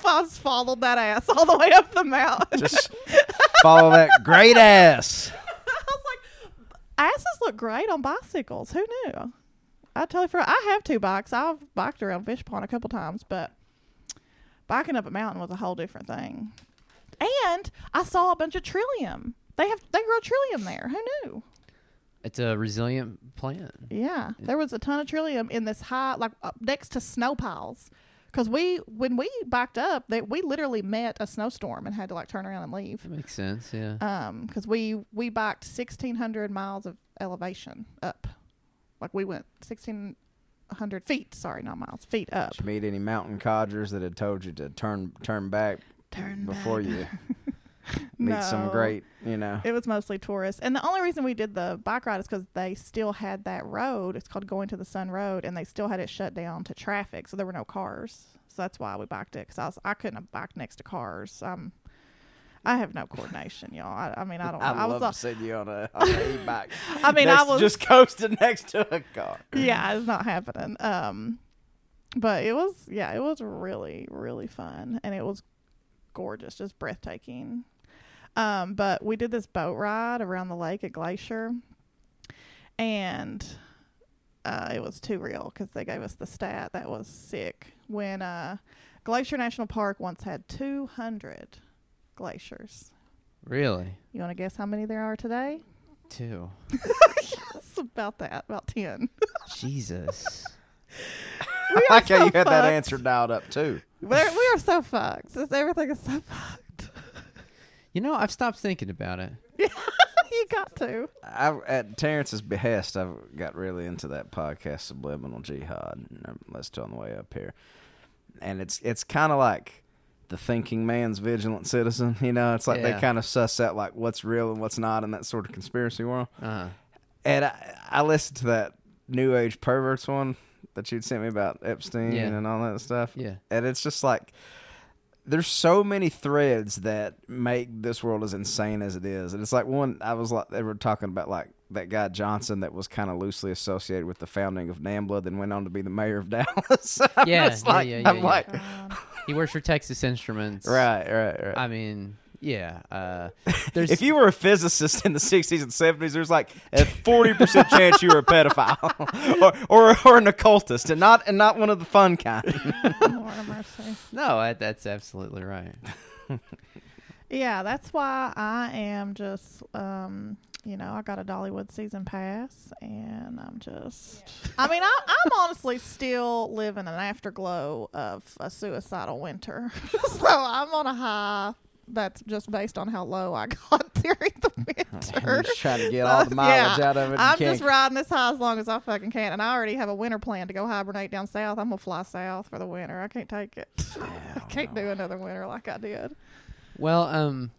I just followed that ass all the way up the mountain. Just follow that great ass. I was like, asses look great on bicycles. Who knew? I totally forgot. I have two bikes. I've biked around Fish Pond a couple times, but biking up a mountain was a whole different thing. And I saw a bunch of trillium. They have they grow trillium there. Who knew? It's a resilient plant. Yeah, there was a ton of trillium in this high, like up next to snow piles. Because we, when we biked up, they, we literally met a snowstorm and had to like turn around and leave. That makes sense. Yeah. Um, because we we biked sixteen hundred miles of elevation up, like we went sixteen hundred feet. Sorry, not miles, feet up. Did you meet any mountain codgers that had told you to turn turn back Turn before back. you meet some great, you know? It was mostly tourists, and the only reason we did the bike ride is because they still had that road. It's called Going-to-the-Sun Road, and they still had it shut down to traffic, so there were no cars. So that's why we biked it. Because I was I couldn't have biked next to cars. Um, I have no coordination, y'all. I, I mean, I don't. know. I, I was. love all- you on a, on an e-bike. I mean, I was just coasting next to a car. yeah, it's not happening. Um, but it was yeah, it was really really fun, and it was gorgeous, just breathtaking. Um, but we did this boat ride around the lake at Glacier, and uh, it was too real because they gave us the stat that was sick. When uh, Glacier National Park once had 200 glaciers. Really? You want to guess how many there are today? Two. It's about that, about 10. Jesus. We I are like how so you had that answer dialed up too. We're, we are so fucked. It's- Everything is so fucked. You know, I've stopped thinking about it. you got to. I, at Terrence's behest, I got really into that podcast, Subliminal Jihad. and I listened to on the way up here, and it's it's kind of like the thinking man's vigilant citizen. You know, it's like Yeah. they kind of suss out like what's real and what's not in that sort of conspiracy world. Uh-huh. And I, I listened to that New Age perverts one that you'd sent me about Epstein Yeah. and all that stuff. Yeah. And it's just like there's so many threads that make this world as insane as it is. And it's like one I was like they were talking about like that guy Jonsson that was kind of loosely associated with the founding of NAMBLA, then went on to be the mayor of Dallas. Yeah, yeah, like, yeah, yeah, I'm yeah. like, He works for Texas Instruments. right, right, right. I mean, yeah. Uh, there's if you were a physicist in the 60s and 70s, there's like a 40% chance you were a pedophile or, or or an occultist and not and not one of the fun kind. Lord have mercy. no, I, that's absolutely right. Yeah, that's why I am just, um, you know, I got a Dollywood season pass, and I'm just. I mean, I, I'm honestly still living an afterglow of a suicidal winter, so I'm on a high. That's just based on how low I got during the winter. Just trying to get all the mileage Yeah. out of it. I'm just riding this high as long as I fucking can, and I already have a winter plan to go hibernate down south. I'm gonna fly south for the winter. I can't take it. I can't do another winter like I did. Well, um,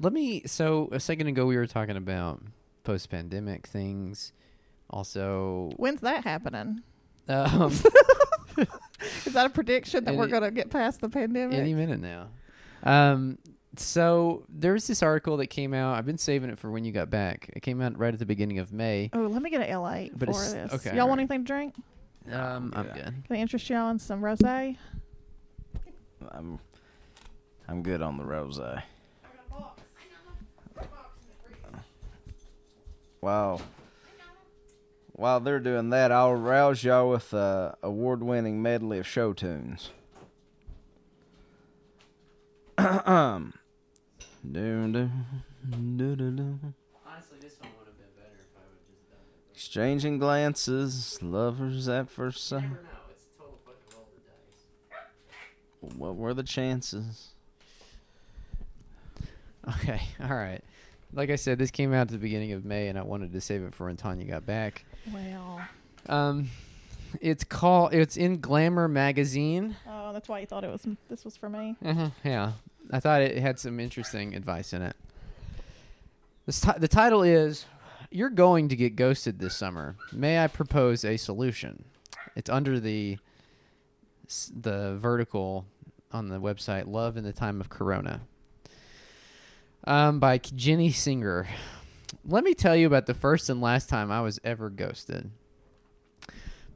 let me. So a second ago, we were talking about post-pandemic things. Also, When's that happening? um, Is that a prediction that we're going to get past the pandemic? any minute now. Um, so there was this article that came out. I've been saving it for when you got back. It came out right at the beginning of May. oh, let me get an L8 But for it's- this. okay, Y'all want alright. anything to drink? Um, I'm Yeah. good. Can I interest y'all in some rosé? I'm I'm good on the rose. Wow. While they're doing that, I'll rouse y'all with a award-winning medley of show tunes. Dum. Honestly, this one would have been better if I would just done it. Exchanging glances, lovers at first sight. know. It's total fucking roll the dice. What were the chances? Okay, all right. Like I said, this came out at the beginning of May, and I wanted to save it for when Tanya got back. Well, Um, it's called. It's in Glamour magazine. That's why you thought it was. This was for me. Uh-huh, yeah, I thought it had some interesting advice in it. Ti- the title is "You're going to get ghosted this summer. May I propose a solution?" It's under the the vertical on the website "Love in the Time of Corona." Um, by Jenny Singer. Let me tell you about the first and last time I was ever ghosted.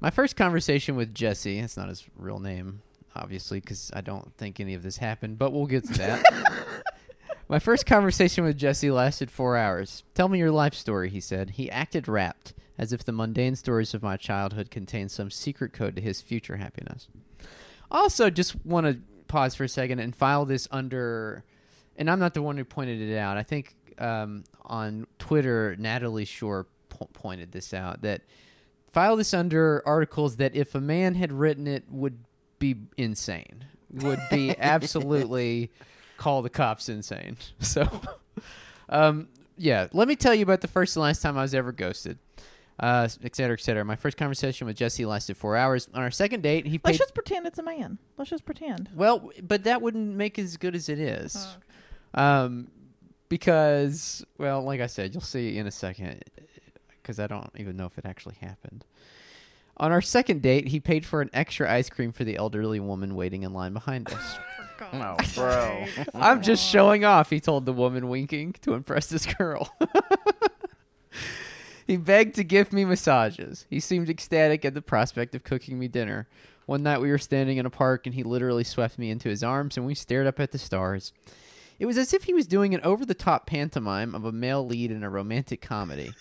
My first conversation with Jesse, that's not his real name, obviously, because I don't think any of this happened, but we'll get to that. My first conversation with Jesse lasted four hours. Tell me your life story, he said. He acted rapt, as if the mundane stories of my childhood contained some secret code to his future happiness. Also, just want to pause for a second and file this under, and I'm not the one who pointed it out. I think um, on Twitter, Natalie Shore po- pointed this out that file this under articles that if a man had written it would be insane, would be absolutely call the cops insane. So, um, yeah, let me tell you about the first and last time I was ever ghosted. Uh, et cetera, et cetera. My first conversation with Jesse lasted four hours. On our second date, he Let's just pretend it's a man. Let's just pretend. Well, but that wouldn't make it as good as it is. Oh, Um, because, well, like I said, you'll see in a second, because I don't even know if it actually happened. On our second date, he paid for an extra ice cream for the elderly woman waiting in line behind us. Oh, bro. I'm just showing off, he told the woman, winking to impress this girl. he begged to give me massages. He seemed ecstatic at the prospect of cooking me dinner. One night we were standing in a park and he literally swept me into his arms and we stared up at the stars. It was as if he was doing an over the top pantomime of a male lead in a romantic comedy.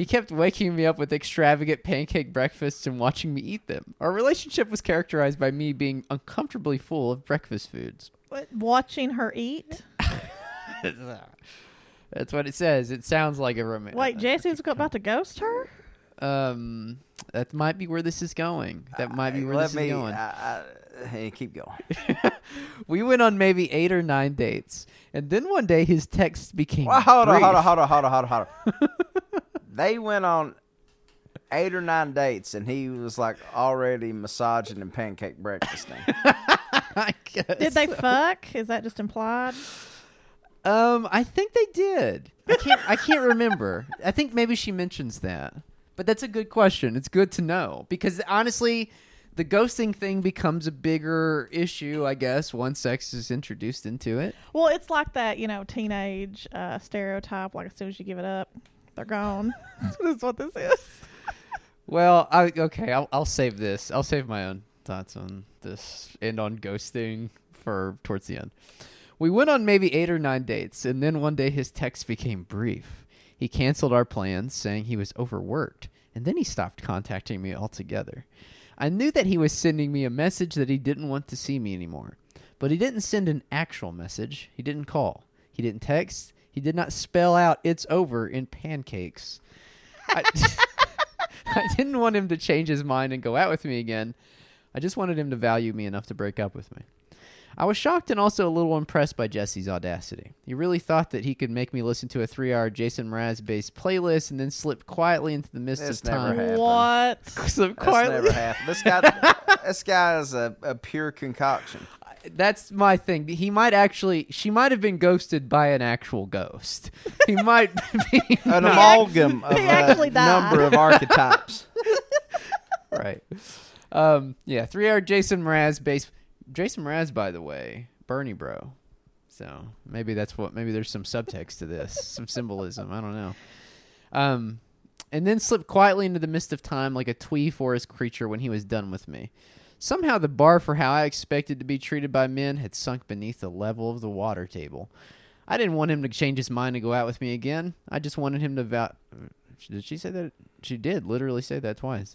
He kept waking me up with extravagant pancake breakfasts and watching me eat them. Our relationship was characterized by me being uncomfortably full of breakfast foods. What, watching her eat. That's what it says. It sounds like a romantic. Wait, Jesse's about to ghost her? Um, that might be where this is going. That uh, might be where Let this me. is going. I, I, hey, keep going. we went on maybe eight or nine dates, and then one day his text became. Well, hold on, hold on, brief. hold on, hold on, hold on, hold on. They went on eight or nine dates, and he was like already massaging and pancake breakfasting. I guess. Did they fuck? Is that just implied? Um, I think they did. I can't. I can't remember. I think maybe she mentions that, but that's a good question. It's good to know because honestly, the ghosting thing becomes a bigger issue, I guess, once sex is introduced into it. Well, it's like that, you know, teenage uh, stereotype. Like as soon as you give it up, they're gone. That's what this is. Well, I okay. I'll I'll save this. I'll save my own thoughts on this and on ghosting for towards the end. We went on maybe eight or nine dates, and then one day his text became brief. He canceled our plans, saying he was overworked, and then he stopped contacting me altogether. I knew that he was sending me a message that he didn't want to see me anymore, but he didn't send an actual message. He didn't call. He didn't text. He did not spell out "it's over" in pancakes. I, I didn't want him to change his mind and go out with me again. I just wanted him to value me enough to break up with me. I was shocked and also a little impressed by Jesse's audacity. He really thought that he could make me listen to a three hour Jason Mraz based playlist and then slip quietly into the mist It's of never time. happened. What? slip That's quietly. never happened. This guy, this guy is a, a pure concoction. That's my thing. He might actually, she might have been ghosted by an actual ghost. He might be. An not- amalgam of a number of archetypes. right. Um, yeah, three hour Jason Mraz based. Jason Mraz, by the way, Bernie bro. So maybe that's what. Maybe there's some subtext to this, some symbolism. I don't know. Um, and then slipped quietly into the mist of time like a twee forest creature when he was done with me. Somehow the bar for how I expected to be treated by men had sunk beneath the level of the water table. I didn't want him to change his mind and go out with me again. I just wanted him to vow. Did she say that? She did literally say that twice.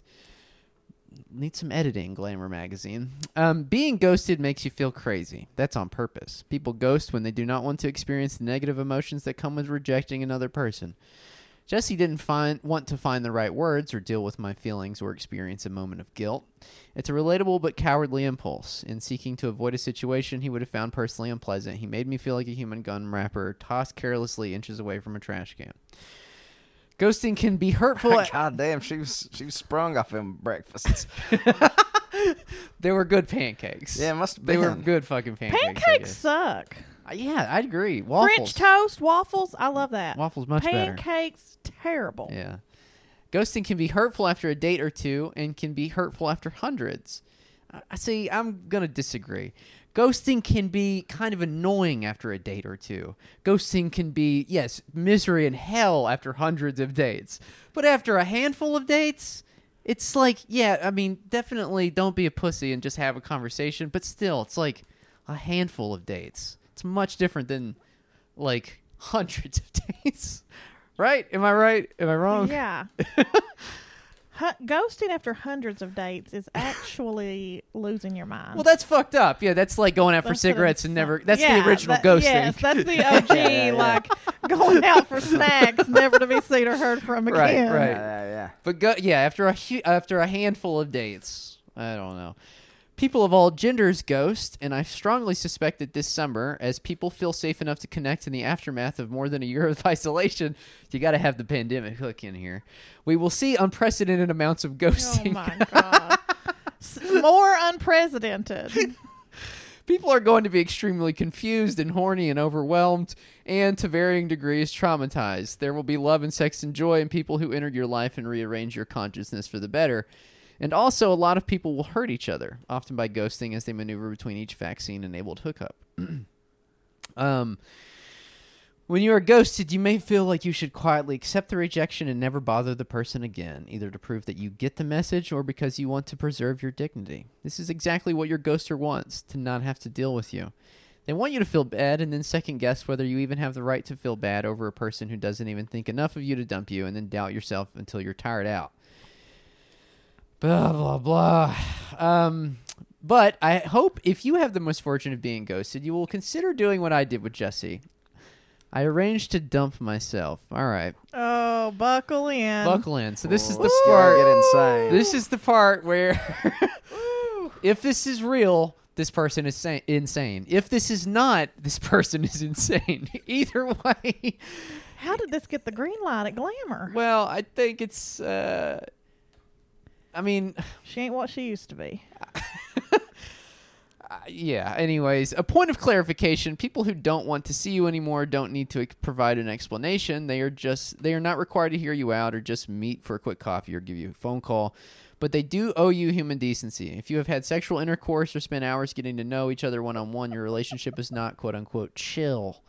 Need some editing, Glamour magazine. Um, being ghosted makes you feel crazy. That's on purpose. People ghost when they do not want to experience the negative emotions that come with rejecting another person. Jesse didn't find want to find the right words or deal with my feelings or experience a moment of guilt. It's a relatable but cowardly impulse. In seeking to avoid a situation he would have found personally unpleasant, he made me feel like a human gun wrapper tossed carelessly inches away from a trash can. Ghosting can be hurtful. God damn, she was she was sprung off them breakfasts. they were good pancakes. Yeah, must have been. They were good fucking pancakes. Pancakes suck. Uh, yeah, I'd agree. Waffles. French toast, waffles. I love that. Waffles much better. Pancakes, terrible. Yeah. Ghosting can be hurtful after a date or two and can be hurtful after hundreds. I I see, I'm going to disagree. Ghosting can be kind of annoying after a date or two. Ghosting can be, yes, misery and hell after hundreds of dates. But after a handful of dates, it's like, yeah, I mean, definitely don't be a pussy and just have a conversation, but still, it's like a handful of dates. It's much different than like hundreds of dates. Right? Am I right? Am I wrong? Yeah. Hu- ghosting after hundreds of dates is actually losing your mind. Well, that's fucked up. Yeah, that's like going out for That's what cigarettes and never. That's Yeah, the original that- ghosting. Yes, that's the OG, Yeah, yeah, yeah. like going out for snacks, never to be seen or heard from Right, again. right. Yeah, yeah, yeah. But go, yeah, after a hu- after a handful of dates, I don't know. People of all genders ghost, and I strongly suspect that this summer, as people feel safe enough to connect in the aftermath of more than a year of isolation, you got to have the pandemic hook in here. We will see unprecedented amounts of ghosting. Oh my god. More unprecedented. People are going to be extremely confused and horny and overwhelmed, and to varying degrees traumatized. There will be love and sex and joy in people who entered your life and rearrange your consciousness for the better. And also, a lot of people will hurt each other, often by ghosting as they maneuver between each vaccine enabled hookup. um, when you are ghosted, you may feel like you should quietly accept the rejection and never bother the person again, either to prove that you get the message or because you want to preserve your dignity. This is exactly what your ghoster wants to not have to deal with you. They want you to feel bad and then second guess whether you even have the right to feel bad over a person who doesn't even think enough of you to dump you and then doubt yourself until you're tired out. Blah, blah, blah. Um, but I hope if you have the misfortune of being ghosted, you will consider doing what I did with Jesse. I arranged to dump myself. All right. Oh, buckle in. Buckle in. So this is the part. get insane. This is the part where if this is real, this person is sa- insane. If this is not, this person is insane. Either way. How did this get the green light at Glamour? Well, I think it's. Uh, I mean, She ain't what she used to be. uh, yeah. Anyways, a point of clarification: people who don't want to see you anymore don't need to provide an explanation. They are just they are not required to hear you out or just meet for a quick coffee or give you a phone call. But they do owe you human decency. If you have had sexual intercourse or spent hours getting to know each other one on one, your relationship is not quote unquote chill.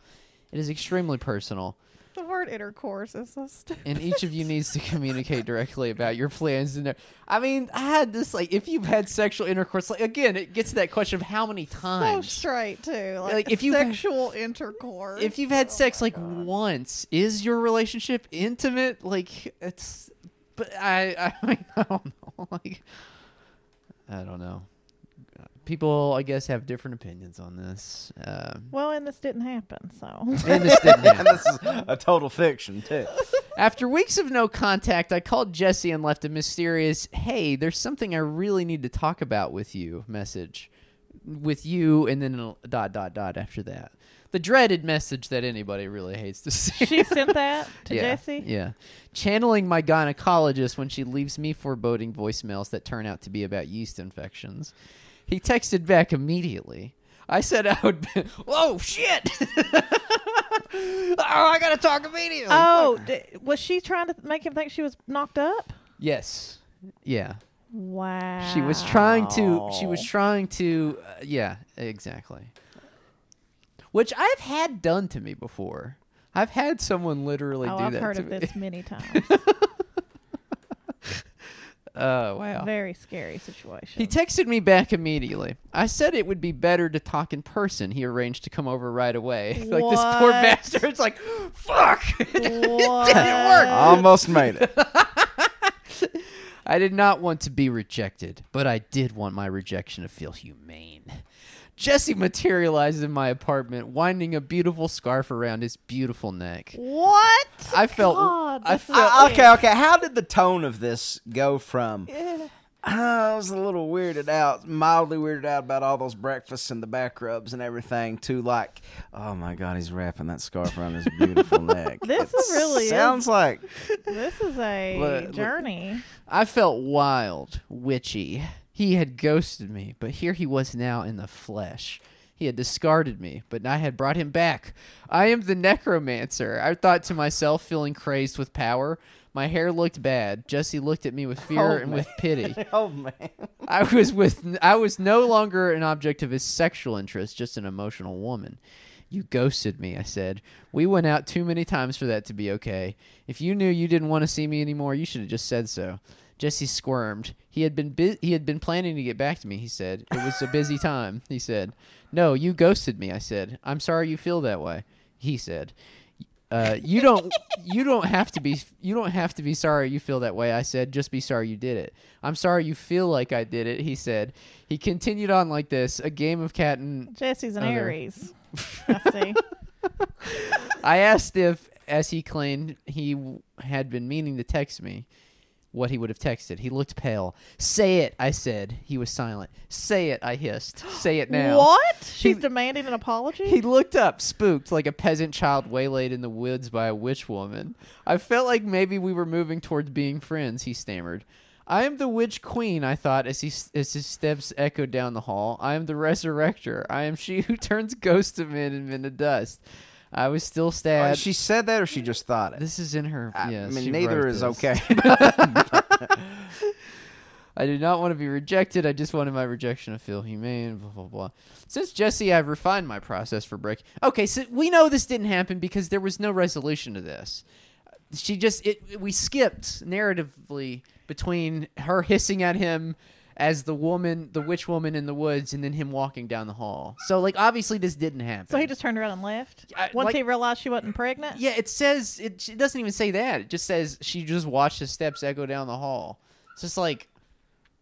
It is extremely personal. The word intercourse is so stupid. and each of you needs to communicate directly about your plans and I mean, I had this like if you've had sexual intercourse like again, it gets to that question of how many times. So straight too. Like, Like, if you've- sexual intercourse. if you've had Oh sex like God. once, is your relationship intimate? Like it's but I I, mean, I don't know. Like I don't know. People I guess have different opinions on this. Um Well, and this didn't happen, so. and this didn't happen. and this is a total fiction too. After weeks of no contact, I called Jesse and left a mysterious, hey, there's something I really need to talk about with you message. With you, and then a dot, dot, dot after that. The dreaded message that anybody really hates to see. she sent that to yeah, Jesse. Yeah. Channeling my gynecologist when she leaves me foreboding voicemails that turn out to be about yeast infections. He texted back immediately. I said I would. Be, Whoa, shit! oh, I gotta talk immediately. Oh, d- was she trying to make him think she was knocked up? Yes. Yeah. Wow. She was trying to. She was trying to. Uh, yeah. Exactly. Which I've had done to me before. I've had someone literally Oh, do I've that heard to of me. this many times. Oh wow. Very scary situation. He texted me back immediately. I said it would be better to talk in person. He arranged to come over right away. like this poor What? bastard. It's like, fuck. what? didn't work. Almost made it. I did not want to be rejected, but I did want my rejection to feel humane. Jesse materializes in my apartment, winding a beautiful scarf around his beautiful neck. What? I felt- God, I felt- Uh, okay, okay. How did the tone of this go from? Yeah. I was a little weirded out, mildly weirded out about all those breakfasts and the back rubs and everything, to like, oh my god, he's wrapping that scarf around his beautiful neck. This It really is- sounds like This is a Look, look. journey. I felt wild, witchy. He had ghosted me, but here he was now in the flesh. He had discarded me, but I had brought him back. I am the necromancer. I thought to myself, feeling crazed with power. My hair looked bad. Jesse looked at me with fear Oh, and with pity. oh man. I was with I was no longer an object of his sexual interest, just an emotional woman. You ghosted me, I said. We went out too many times for that to be okay. If you knew you didn't want to see me anymore, you should have just said so. Jesse squirmed. He had been bu- he had been planning to get back to me, he said. It was a busy time, he said. No, you ghosted me, I said. I'm sorry you feel that way, he said. Uh, you don't you don't have to be you don't have to be sorry you feel that way i said just be sorry you did it i'm sorry you feel like i did it he said he continued on like this a game of cat and Jesse's an Other. Aries. I see. i asked if as he claimed he w- had been meaning to text me what he would have texted he looked pale say it i said he was silent say it i hissed say it now What? She's He- demanding an apology? He looked up, spooked, like a peasant child waylaid in the woods by a witch woman. I felt like maybe we were moving towards being friends, he stammered. I am the witch queen, I thought as he as his steps echoed down the hall. I am the resurrector. I am she who turns ghosts of men and men to dust. I was still Uh, stabbed. she said that, or she just thought it. this is in her. I yes, mean, neither is this. okay. I do not want to be rejected. I just wanted my rejection to feel humane. Blah blah blah. Since Jesse, I've refined my process for break. Okay, so we know this didn't happen because there was no resolution to this. She just it. We skipped narratively between her hissing at him as the woman, the witch woman in the woods, and then him walking down the hall. So like obviously this didn't happen. So he just turned around and left I- once like- he realized she wasn't pregnant. yeah, it says it, it doesn't even say that. It just says she just watched his steps echo down the hall. It's just like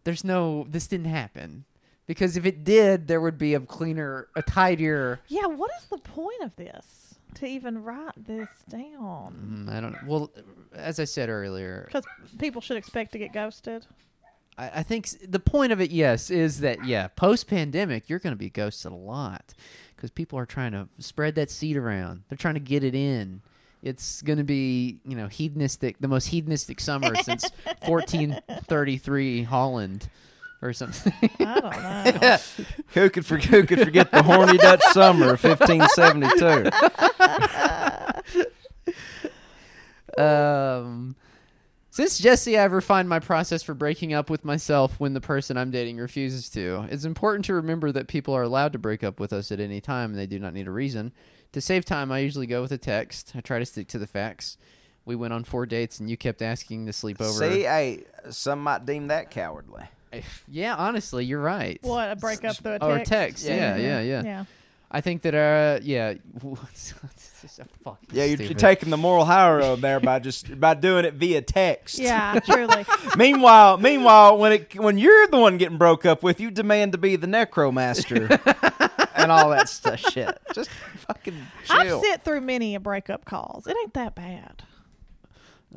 there's no this didn't happen because if it did, there would be a cleaner, a tidier. Yeah, what is the point of this? To even write this down? Mm, I don't. Know. Well, as I said earlier, Because people should expect to get ghosted. I, I think the point of it, yes, is that yeah, post pandemic, you're going to be ghosted a lot because people are trying to spread that seed around. They're trying to get it in. It's going to be you know hedonistic, the most hedonistic summer since 1433 Holland or something. I don't know. Who could for, who could forget the horny Dutch summer of 1572? um, since Jesse, I've refined my process for breaking up with myself when the person I'm dating refuses to. It's important to remember that people are allowed to break up with us at any time and they do not need a reason. To save time, I usually go with a text. I try to stick to the facts. We went on four dates and you kept asking to sleep over. See, hey, some might deem that cowardly. Eh, yeah, honestly, you're right. What, a breakup through a text? Or text, yeah, yeah, yeah. Yeah. I think that, uh, yeah. this is a fucking Yeah, you're, you're taking the moral high road there by just by doing it via text. Yeah, truly. meanwhile, meanwhile, when it when you're the one getting broke up with, you demand to be the necromaster and all that stuff. Shit, just fucking I've chill. sit through many a breakup calls. It ain't that bad.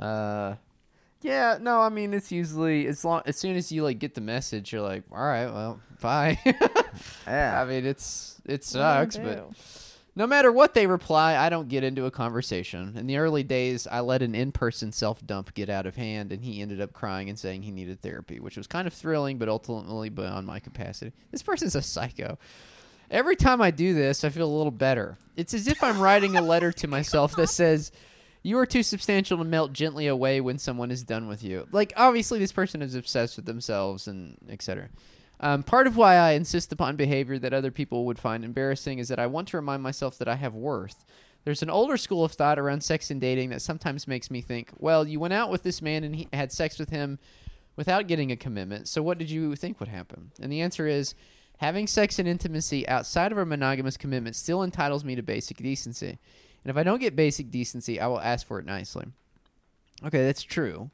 Uh, yeah, no, I mean it's usually as long as soon as you like get the message, you're like, all right, well, bye. Yeah, I mean, it's it sucks, but no matter what they reply, I don't get into a conversation. In the early days, I let an in-person self-dump get out of hand, and he ended up crying and saying he needed therapy, which was kind of thrilling, but ultimately beyond my capacity. This person's a psycho. Every time I do this, I feel a little better. It's as if I'm writing a letter to myself that says, "You are too substantial to melt gently away when someone is done with you." Like obviously, this person is obsessed with themselves and etc. Um, part of why I insist upon behavior that other people would find embarrassing is that I want to remind myself that I have worth. There's an older school of thought around sex and dating that sometimes makes me think, well, you went out with this man and he had sex with him without getting a commitment, so what did you think would happen? And the answer is having sex and intimacy outside of a monogamous commitment still entitles me to basic decency. And if I don't get basic decency, I will ask for it nicely. Okay, that's true.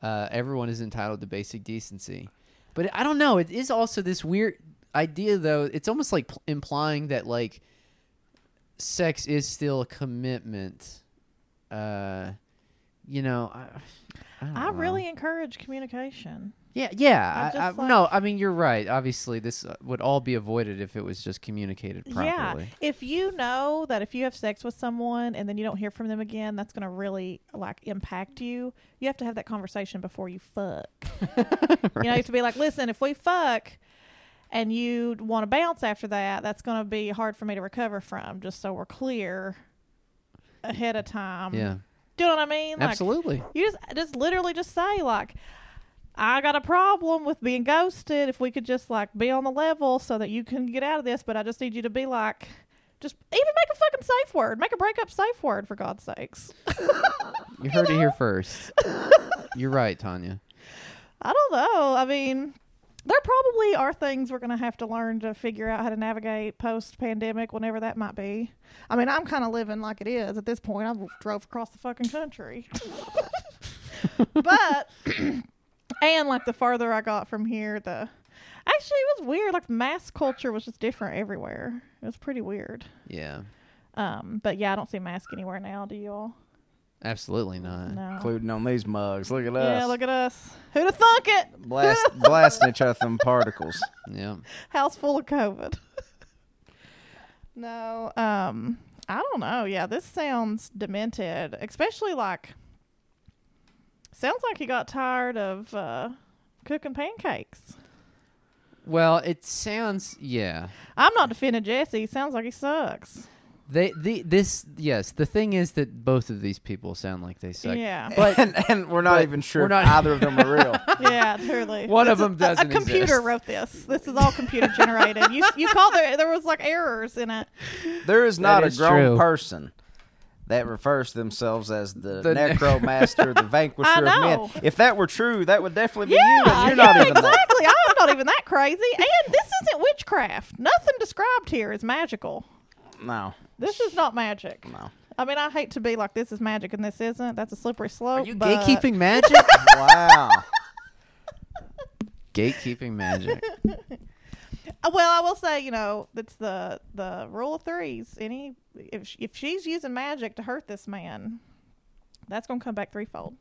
Uh, everyone is entitled to basic decency. But I don't know. It is also this weird idea, though. It's almost like pl- implying that, like, sex is still a commitment. Uh, you know, I, I, I know. really encourage communication. Yeah, yeah. I I, like- no, I mean you're right. Obviously, this uh, would all be avoided if it was just communicated properly. Yeah. If you know that if you have sex with someone and then you don't hear from them again, that's going to really like impact you. You have to have that conversation before you fuck. You know, you have to be like, listen, if we fuck and you want to bounce after that, that's going to be hard for me to recover from. Just so we're clear ahead of time. yeah, Do you know what I mean? Like, absolutely. You just just literally just say like, I got a problem with being ghosted. If we could just like be on the level so that you can get out of this, but I just need you to be like, just even make a fucking safe word, make a breakup safe word for God's sakes. You heard it here first. You're right, Tanya. I don't know. I mean, there probably are things we're going to have to learn to figure out how to navigate post pandemic, whenever that might be. I mean, I'm kind of living like it is at this point. I drove across the fucking country. but, and like the farther I got from here, the. Actually, it was weird. Like mask culture was just different everywhere. It was pretty weird. Yeah, Um, but yeah, I don't see mask anywhere now. Do y'all? absolutely not. No. including on these mugs. Look at us. Yeah, look at us. Who'd have thunk it? blast blasting each other with them particles. Yeah, house full of COVID. no, um, I don't know. Yeah, this sounds demented, especially like sounds like he got tired of uh, cooking pancakes. Well, it sounds yeah. I'm not defending Jesse. Sounds like he sucks. They the this yes. The thing is that both of these people sound like they suck. Yeah, But- and, and we're not even sure we're not- either of them are real. yeah, truly. One of This them doesn't A, computer exist. wrote this. This is all computer generated. You you called there. There was like errors in it. There is not a is grown true. person that refers to themselves as the, The ne- necromaster, the vanquisher of know. men. If that were true, that would definitely be Yeah, you, and you're yeah, not even that. exactly. I'm not even that crazy. And this isn't witchcraft. Nothing described here is magical. No, This is not magic. no. I mean, I hate to be like this is magic and this isn't. That's a slippery slope. Are you but- gatekeeping magic? Wow. gatekeeping magic. Uh, Well, I will say, you know, that's the the rule of threes. Any if if she's using magic to hurt this man, that's gonna come back threefold.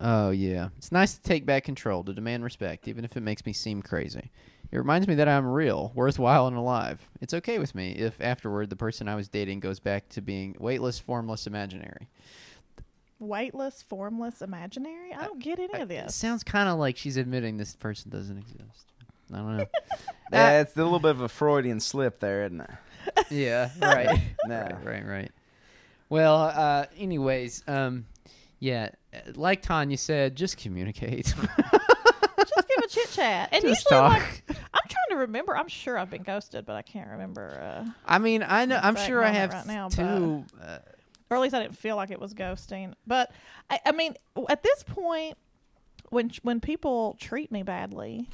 Oh yeah, it's nice to take back control, to demand respect, even if it makes me seem crazy. It reminds me that I'm real, worthwhile, and alive. It's okay with me if afterward the person I was dating goes back to being weightless, formless, imaginary. Weightless, formless, imaginary. I don't get any of It this. sounds kind of like she's admitting this person doesn't exist. I don't know. Yeah, it's a little bit of a Freudian slip there, isn't it? yeah, right. No. right, right, right. Well, uh, anyways, um, yeah, uh, like Tanya said, just communicate. Just give a chit chat. And just usually, talk. like, I'm trying to remember. I'm sure I've been ghosted, but I can't remember. Uh, I mean, I know. I'm sure I have right now, too. Uh, or at least I didn't feel like it was ghosting. But I, I mean, at this point, when when people treat me badly,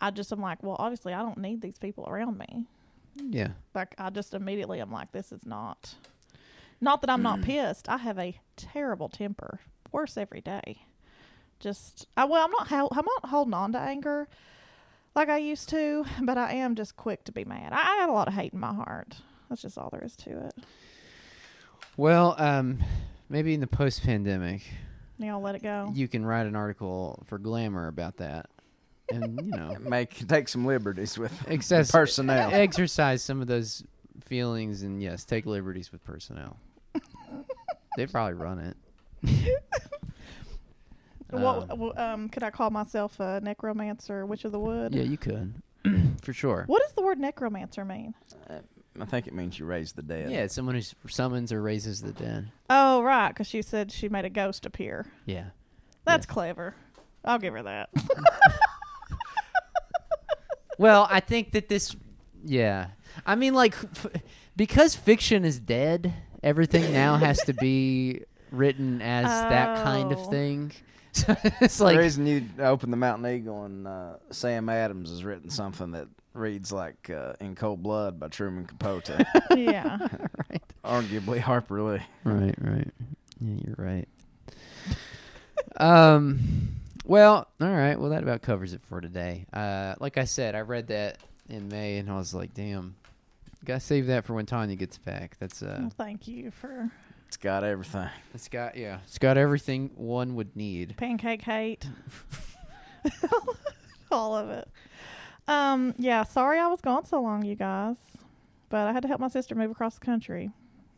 I just am like, well, obviously, I don't need these people around me. yeah. Like, I just immediately am like, this is not. Not that I'm not pissed. I have a terrible temper. Worse every day. Just, I well, I'm not. I'm not holding on to anger like I used to, but I am just quick to be mad. I, I have a lot of hate in my heart. That's just all there is to it. Well, um, maybe in the post-pandemic, Y'all let it go. you can write an article for Glamour about that, and you know, Make take some liberties with excess personnel. exercise some of those feelings, and yes, take liberties with personnel. they probably run it. what Um, w- um, could I call myself a necromancer, witch of the wood? yeah, you could, for sure. What does the word necromancer mean? I think it means you raise the dead. Yeah, it's someone who summons or raises the dead. Oh, right, because she said she made a ghost appear. Yeah. That's Yeah. clever. I'll give her that. Well, I think that this, yeah. I mean, like, f- because fiction is dead, everything now has to be written as that kind of Oh. thing. So it's the like, reason you open the Mountain Eagle and uh, Sam Adams has written something that reads like uh, "In Cold Blood" by Truman Capote, yeah. right, arguably Harper Lee. right, right. Yeah, you're right. um, well, all right. Well, that about covers it for today. Uh, like I said, I read that in May, and I was like, damn, gotta save that for when Tanya gets back. That's uh. Well, thank you for It's got everything. It's got yeah. It's got everything one would need. pancake hate. All of it. Um, yeah, sorry I was gone so long, you guys. But I had to help my sister move across the country.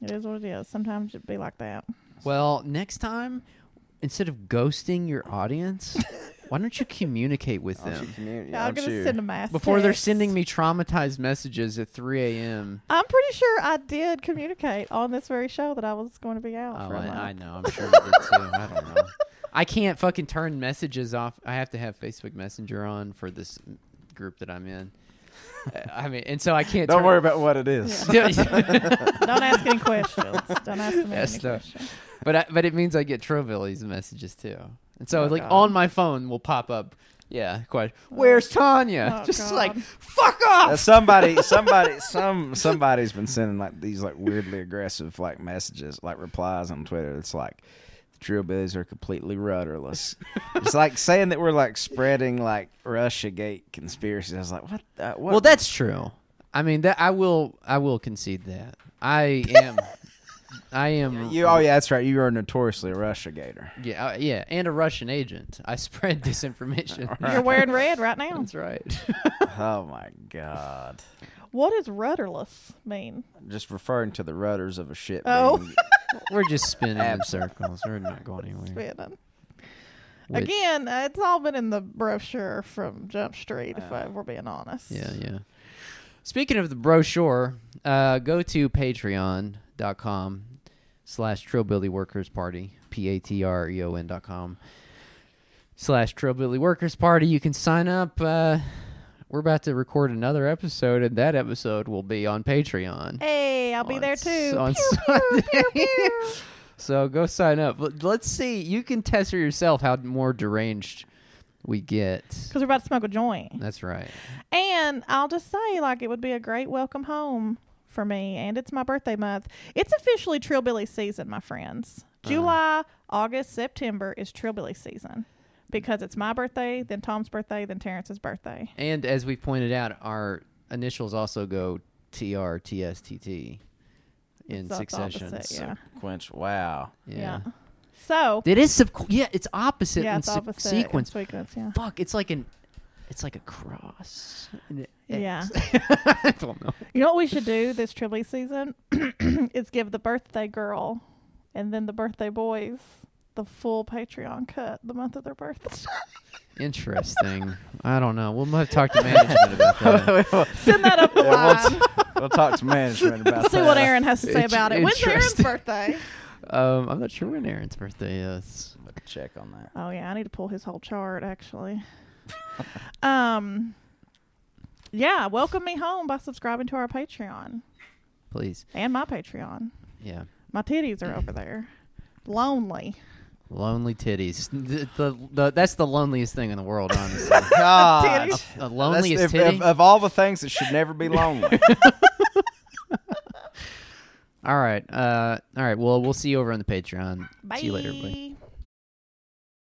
It is what it is. Sometimes it'd be like that. Well, next time, instead of ghosting your audience, why don't you communicate with Don't you them communi- I'm don't gonna you- send a mass before they're text. sending me traumatized messages at 3 a.m.? I'm pretty sure I did communicate on this very show that I was going to be out Oh, for a month. I, I know. I'm sure you did too. I don't know. I can't fucking turn messages off. I have to have Facebook Messenger on for this group that I'm in. Uh, I mean, and so I can't. Don't turn- worry about what it is. Don't ask any questions. Don't ask them Yes, any no. questions. But I, but it means I get Trillbillies messages too, and so Oh, like God. on my phone will pop up. Yeah, question. Where's Tanya? Oh, Just God. like fuck off. Uh, somebody, somebody, some somebody's been sending like these like weirdly aggressive like messages, like replies on Twitter. It's like Trillbillies are completely rudderless. it's like saying that we're like spreading like Russia Gate conspiracies. I was like, what? The, what? well, that's true. I mean that I will I will concede that I am I am you. Oh yeah, that's right. You are notoriously a RussiaGator. yeah uh, yeah and a Russian agent. I spread disinformation. You're wearing red right now. That's right. oh my god. What does rudderless mean? Just referring to the rudders of a ship. Oh. being- We're just spinning in circles. We're not going anywhere. Spinning. Which- Again, uh, it's all been in the brochure from Jump Street, if, I, Uh, if we're being honest. Yeah, yeah. Speaking of the brochure, uh, go to patreon.com slash Trillbilly Workers Party, P-A-T-R-E-O-N dot com slash Trillbilly Workers Party. You can sign up uh, we're about to record another episode, and that episode will be on Patreon. Hey, I'll be there too. on Pew, pew, pew, Sunday. pew. So go sign up. Let's see. You can test for yourself how more deranged we get. Because we're about to smoke a joint. That's right. And I'll just say, like, it would be a great welcome home for me. And it's my birthday month. It's officially Trillbilly season, my friends. Uh-huh. July, August, September is Trillbilly season because it's my birthday, then Tom's birthday, then Terrence's birthday. And as we pointed out, our initials also go TR, TSTT in It's succession. opposite, yeah. Quench. Wow. Yeah. So, It is sub- yeah, it's opposite yeah, it's se- opposite in sequence. sequence, yeah. Fuck, it's like an it's like a cross. Yeah. X. I don't know. You know what we should do this Trillbilly season? is give the birthday girl and then the birthday boys the full Patreon cut the month of their birthday. Interesting. I don't know. We'll have to talk to management about that. Send that up the line. we'll talk to management about See that. what Aaron has to say Int- about it. When's Aaron's birthday? Um, I'm not sure when Aaron's birthday is. Let me check on that. Oh yeah, I need to pull his whole chart actually. um yeah, welcome me home by subscribing to our Patreon Please. and my Patreon. Yeah. My titties are over there. Lonely. Lonely titties. The, the, the, that's the loneliest thing in the world, honestly. God. Titties. the loneliest That's- titty. of, of, of all the things that should never be lonely. all right. Uh, all right. Well, we'll see you over on the Patreon. Bye. See you later, everybody.